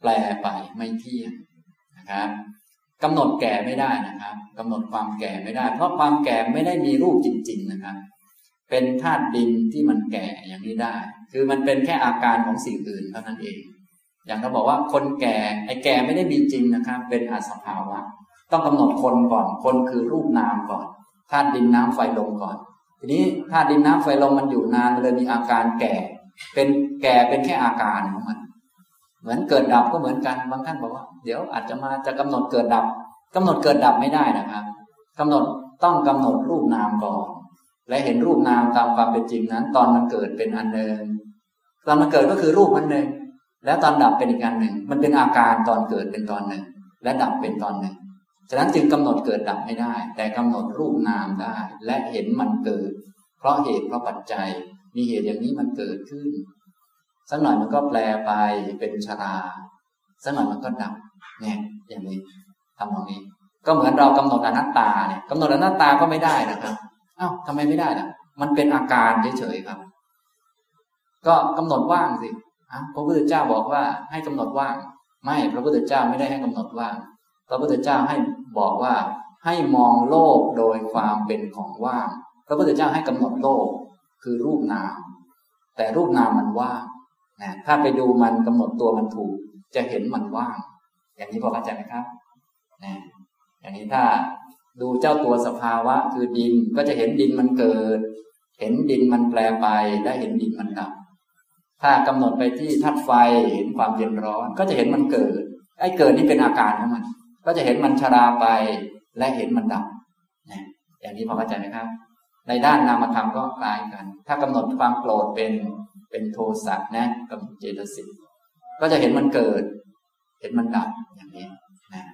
แปลไปไม่เที่ยงนะครับกำหนดแก่ไม่ได้นะครับกำหนดความแก่ไม่ได้ เพราะความแก่ไม่ได้มีรูปจริง ๆนะครับ เป็นธาตุดินที่มันแก่อย่างนี้ได้ คือมันเป็นแค่อาการของสิ่งอื่นเท่านั้นเอง อย่างเราบอกว่าคนแก่ไอ้แก่ไม่ได้มีจริงนะครับ เป็นอสภาวะ ต้องกำหนดคนก่อนคนคือรูปนามก่อน ธาตุดินน้ำไฟลมก่อน ทีนี้ธาตุดินน้ำไฟลมมันอยู่นานเลยมีอาการแก่ เป็นแก่เป็นแค่อาการของมัน เหมือนเกิดดับก็เหมือนกันบางท่านบอกว่า เดี๋ยวอาจจะมาจะกำหนดเกิดดับกำหนดเกิดดับไม่ได้นะครับกำหนดต้องกำหนดรูปนามก่อน และเห็นรูปนามตามความเป็นจริงนั้น ตอนมันเกิดเป็นอันหนึ่งตอนมันเกิดก็คือรูปอันหนึ่งแล้วตอนดับเป็นอีกอันหนึ่ง มันเป็นอาการตอนเกิดเป็นตอนหนึ่ง และดับเป็นตอนหนึ่ง ฉะนั้นจึงกำหนดเกิดดับไม่ได้ แต่กำหนดรูปนามได้ และเห็นมันเกิด เพราะเหตุเพราะปัจจัย มีเหตุอย่างนี้มันเกิดขึ้น สักหน่อยมันก็แปลไปเป็นชรา สักหน่อยมันก็ดับ เนี่ย อย่างนี้ทำตรงนี้ ก็เหมือนเรากำหนดอนัตตาเนี่ยกำหนดอนัตตาก็ไม่ได้นะครับอ้าวทำไมไม่ได้ล่ะ มันเป็นอาการเฉยๆครับ ก็กำหนดว่างสิพระพุทธเจ้าบอกว่าให้กำหนดว่าง ไม่ พระพุทธเจ้าไม่ได้ให้กำหนดว่าง พระพุทธเจ้าให้ บอกว่าให้มองโลกโดยความเป็นของว่าง พระพุทธเจ้าให้กำหนดโลกคือรูปนาม แต่รูปนามมันว่างนะถ้าไปดูมันกำหนดตัวมันถูก จะเห็นมันว่าง อย่างนี้พอเข้าใจไหมครับนะอย่างนี้ถ้าดูเจ้าตัวสภาวะ คือดินก็จะเห็นดินมันเกิด เห็นดินมันแปลไปได้เห็นดินมันดับ ถ้ากำหนดไปที่ธาตุไฟเห็นความเย็นร้อน ก็จะเห็นมันเกิดไอ้เกิดนี่เป็นอาการของมัน ก็จะเห็นมันชราไปและเห็นมันดับนะอย่างนี้พอเข้าใจไหมครับ ในด้านนามธรรมก็คล้ายกัน ถ้ากำหนดความโกรธเป็นเป็นโทสะนะกับเจตสิกก็จะเห็นมันเกิด เห็นมันดับอย่างนี้นะ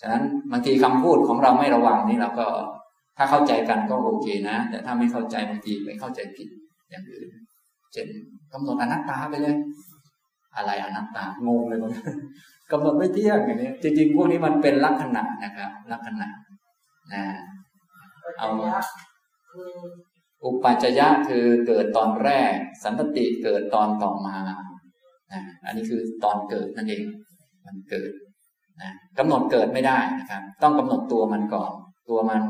ฉะนั้นบางทีคำพูดของเราไม่ระวังนี่เราก็ ถ้าเข้าใจกันก็โอเคนะ แต่ถ้าไม่เข้าใจบางทีไปเข้าใจผิดอย่างอื่นเช่นกำหนดอนัตตาไปเลย อะไรอนัตตางงเลยมันกำหนดไม่เที่ยงอย่างนี้จริงๆพวกนี้มันเป็นลักษณะนะครับ ลักษณะนะเอาอุปปัจยะคือเกิดตอนแรก สันตติเกิดตอนต่อมานะอันนี้คือตอนเกิดนั่นเอง มันเกิดนะกำหนดเกิดไม่ได้นะครับ ต้องกำหนดตัวมันก่อน ตัวมัน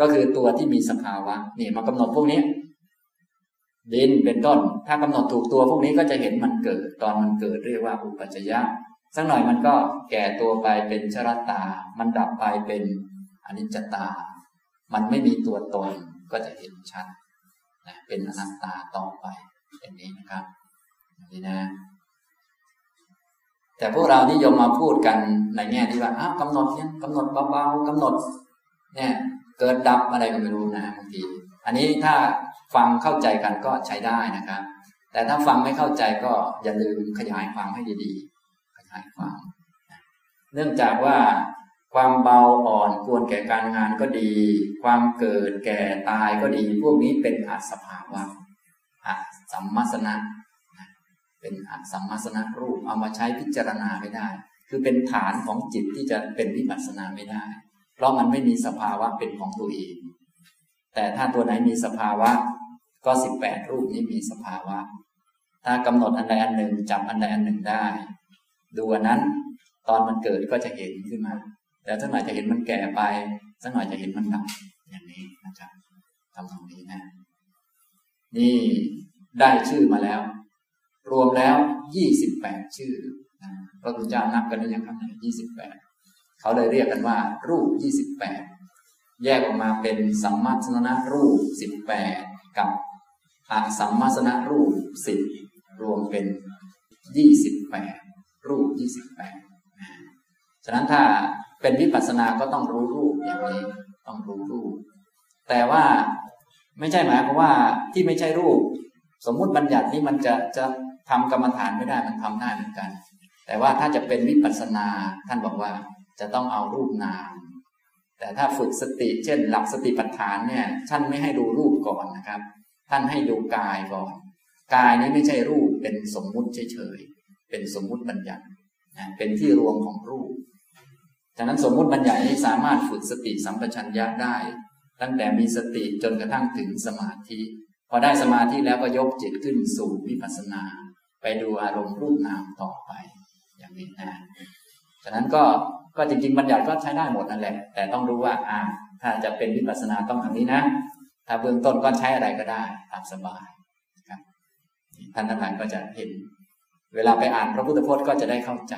ก็คือตัวที่มีสภาวะนี่มากำหนดพวกนี้ ดินเป็นต้น ถ้ากำหนดถูกตัวพวกนี้ก็จะเห็นมันเกิด ตอนมันเกิดเรียกว่าอุปัจยะสักหน่อยมันก็แก่ตัวไปเป็นชรตา มันดับไปเป็นอนิจจตา มันไม่มีตัวตนก็จะเห็นชัดนะเป็นอนัตตาต่อไปอย่างนี้นะครับอย่างนี้นะ แต่พวกเรานิยมมาพูดกันในแง่ที่ว่าอ้าวกำหนดเนี่ยกำหนดเบาๆกำหนด เนี่ย เกิดดับอะไรก็ไม่รู้นะบางทีอันนี้ถ้า ฟังเข้าใจกันก็ใช้ได้นะครับ แต่ถ้าฟังไม่เข้าใจก็อย่าลืมขยายความให้ดีขยายความ เนื่องจากว่าความเบาอ่อนควรแก่การงานก็ดี ความเกิดแก่ตายก็ดี พวกนี้เป็นอาสภาวะอาสัมมัสนะเป็นอสัมมาสนะรูปเอามาใช้พิจารณาไม่ได้ คือเป็นฐานของจิตที่จะเป็นวิปัสสนาไม่ได้ เพราะมันไม่มีสภาวะเป็นของตัวเอง แต่ถ้าตัวไหนมีสภาวะ ก็สิบแปดรูปนี้มีสภาวะ ถ้ากำหนดอันใดอันหนึ่งจับอันใดอันหนึ่งได้ ดูอันนั้น ตอนมันเกิดก็จะเห็นขึ้นมาแต่สักหน่อยจะเห็นมันแก่ไปสักหน่อยจะเห็นมันดับอย่างนี้นะครับทำตรงนี้นะ นี่ได้ชื่อมาแล้ว รวมแล้วยี่สิบแปดชื่อพระคุณเจ้านับกันได้ยังครับยี่สิบแปดเขาเลยเรียกกันว่า รูปยี่สิบแปดแยกออกมาเป็นสัมมาสนะรูปสิบแปด กับอาสัมมาสนะรูปสิบรวมเป็นยี่สิบแปดรูปยี่สิบแปดฉะนั้นถ้าเป็นวิปัสสนาก็ต้องรู้รูปอย่างนี้ต้องรู้รูป แต่ว่าไม่ใช่หมายความว่าที่ไม่ใช่รูป สมมุติบัญญัตินี้มันจะจะทำกรรมฐานไม่ได้มันทำได้เหมือนกัน แต่ว่าถ้าจะเป็นวิปัสสนาท่านบอกว่าจะต้องเอารูปนาม แต่ถ้าฝึกสติ เช่น หลักสติปัฏฐานเนี่ยท่านไม่ให้ดูรูปก่อนนะครับ ท่านให้ดูกายก่อน กายนี้ไม่ใช่รูปเป็นสมมุติเฉยๆเป็นสมมุติบัญญัตินะเป็นที่รวมของรูปฉะนั้นสมมุติบัญญัตินี้สามารถฝึกสติสัมปชัญญะได้ ตั้งแต่มีสติจนกระทั่งถึงสมาธิ พอได้สมาธิแล้วก็ยกจิตขึ้นสู่วิปัสสนา ไปดูอารมณ์รูปนามต่อไป อย่างนี้นะฉะนั้นก็ ก็จริงๆบัญญัติก็ใช้ได้หมดนั่นแหละ แต่ต้องรู้ว่า อ่า ถ้าจะเป็นวิปัสสนาต้องทำนี้นะ ถ้าเบื้องต้นก็ใช้อะไรก็ได้ ตามสบายครับท่านทั้งหลายก็จะเห็น เวลาไปอ่านพระพุทธพจน์ก็จะได้เข้าใจ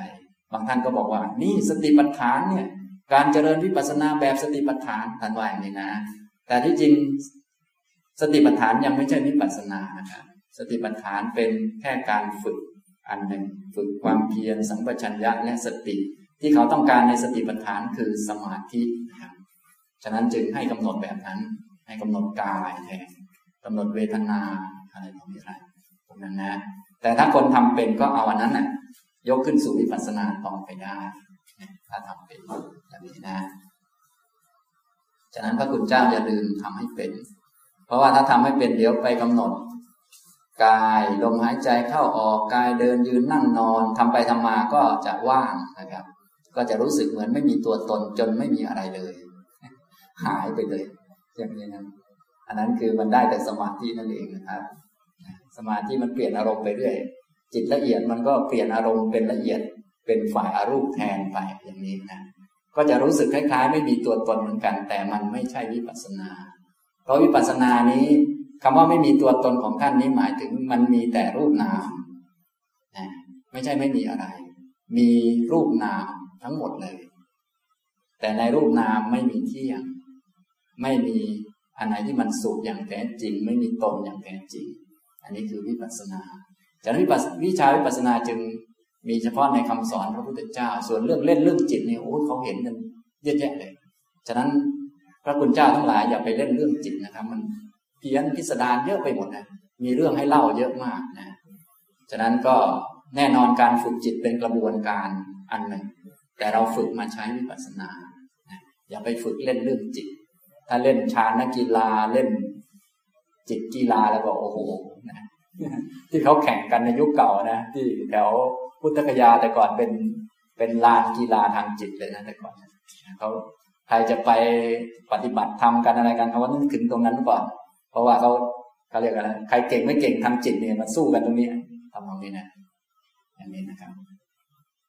บางท่านก็บอกว่า นี่สติปัฏฐานเนี่ย การเจริญวิปัสสนาแบบสติปัฏฐานท่านว่าอย่างนี้นะ แต่ที่จริงสติปัฏฐานยังไม่ใช่วิปัสสนานะครับ สติปัฏฐานเป็นแค่การฝึกอันหนึ่งฝึกความเพียรสัมปชัญญะและสติ ที่เขาต้องการในสติปัฏฐานคือสมาธินะครับฉะนั้นจึงให้กำหนดแบบนั้น ให้กำหนดกายแทนกำหนดเวทนาอะไรตรงนี้อะไรตรงนั้นนะ แต่ถ้าคนทำเป็นก็เอาอันนั้นนะ่ะยกขึ้นสู่วิปัสสนาต่อไปได้ ถ้าทำเป็นแบบนี้นะ ฉะนั้นพระคุณเจ้าอย่าลืมทำให้เป็น เพราะว่าถ้าทำให้เป็นเดี๋ยวไปกำหนด กายลมหายใจเข้าออกกายเดินยืนนั่งนอนทำไปทำมาก็จะว่างนะครับ ก็จะรู้สึกเหมือนไม่มีตัวตนจนไม่มีอะไรเลย หายไปเลยอย่างนี้นะอันนั้นคือมันได้แต่สมาธินั่นเองนะครับ สมาธิมันเปลี่ยนอารมณ์ไปเรื่อย จิตละเอียดมันก็เปลี่ยนอารมณ์เป็นละเอียดเป็นฝ่ายอารูปแทนไปอย่างนี้นะก็จะรู้สึกคล้ายๆ ไม่มีตัวตนเหมือนกัน แต่มันไม่ใช่วิปัสสนา เพราะวิปัสสนานี้คำว่าไม่มีตัวตนของท่านนี้หมายถึงมันมีแต่รูปนามนะไม่ใช่ไม่มีอะไร มีรูปนาม ทั้งหมดเลย แต่ในรูปนามไม่มีเที่ยง ไม่มีอันไหนที่มันสุขอย่างแท้จริง ไม่มีตนอย่างแท้จริง อันนี้คือวิปัสสนาจากนั้นวิชาวิปัสสนาจึงมีเฉพาะในคำสอนพระพุทธเจ้า ส่วนเรื่องเล่นเรื่องจิตเนี่ยโอ้เขาเห็นกันเยอะแยะเลย ฉะนั้นพระคุณเจ้าทั้งหลายอย่าไปเล่นเรื่องจิตนะครับ มันเพี้ยนพิสดารเยอะไปหมดนะมีเรื่องให้เล่าเยอะมากนะ ฉะนั้นก็แน่นอนการฝึกจิตเป็นกระบวนการอันหนึ่ง แต่เราฝึกมาใช้วิปัสสนาอย่าไปฝึกเล่นเรื่องจิต ถ้าเล่นชาญกีฬาเล่น จิตกีฬาแล้วก็โอ้โหนะที่เขาแข่งกันในยุคเก่านะที่แถวพุทธคยาแต่ก่อนเป็นเป็นลานกีฬาทางจิตเลยนะแต่ก่อนเขาใครจะไปปฏิบัติทำกันอะไรกันเขาว่านึกถึงตรงนั้นก่อน เพราะว่าเขาเขาเรียกอะไรใครเก่งไม่เก่งทางจิตเนี่ยมาสู้กันตรงนี้ทำตรงนี้นะอย่างนี้นะครับ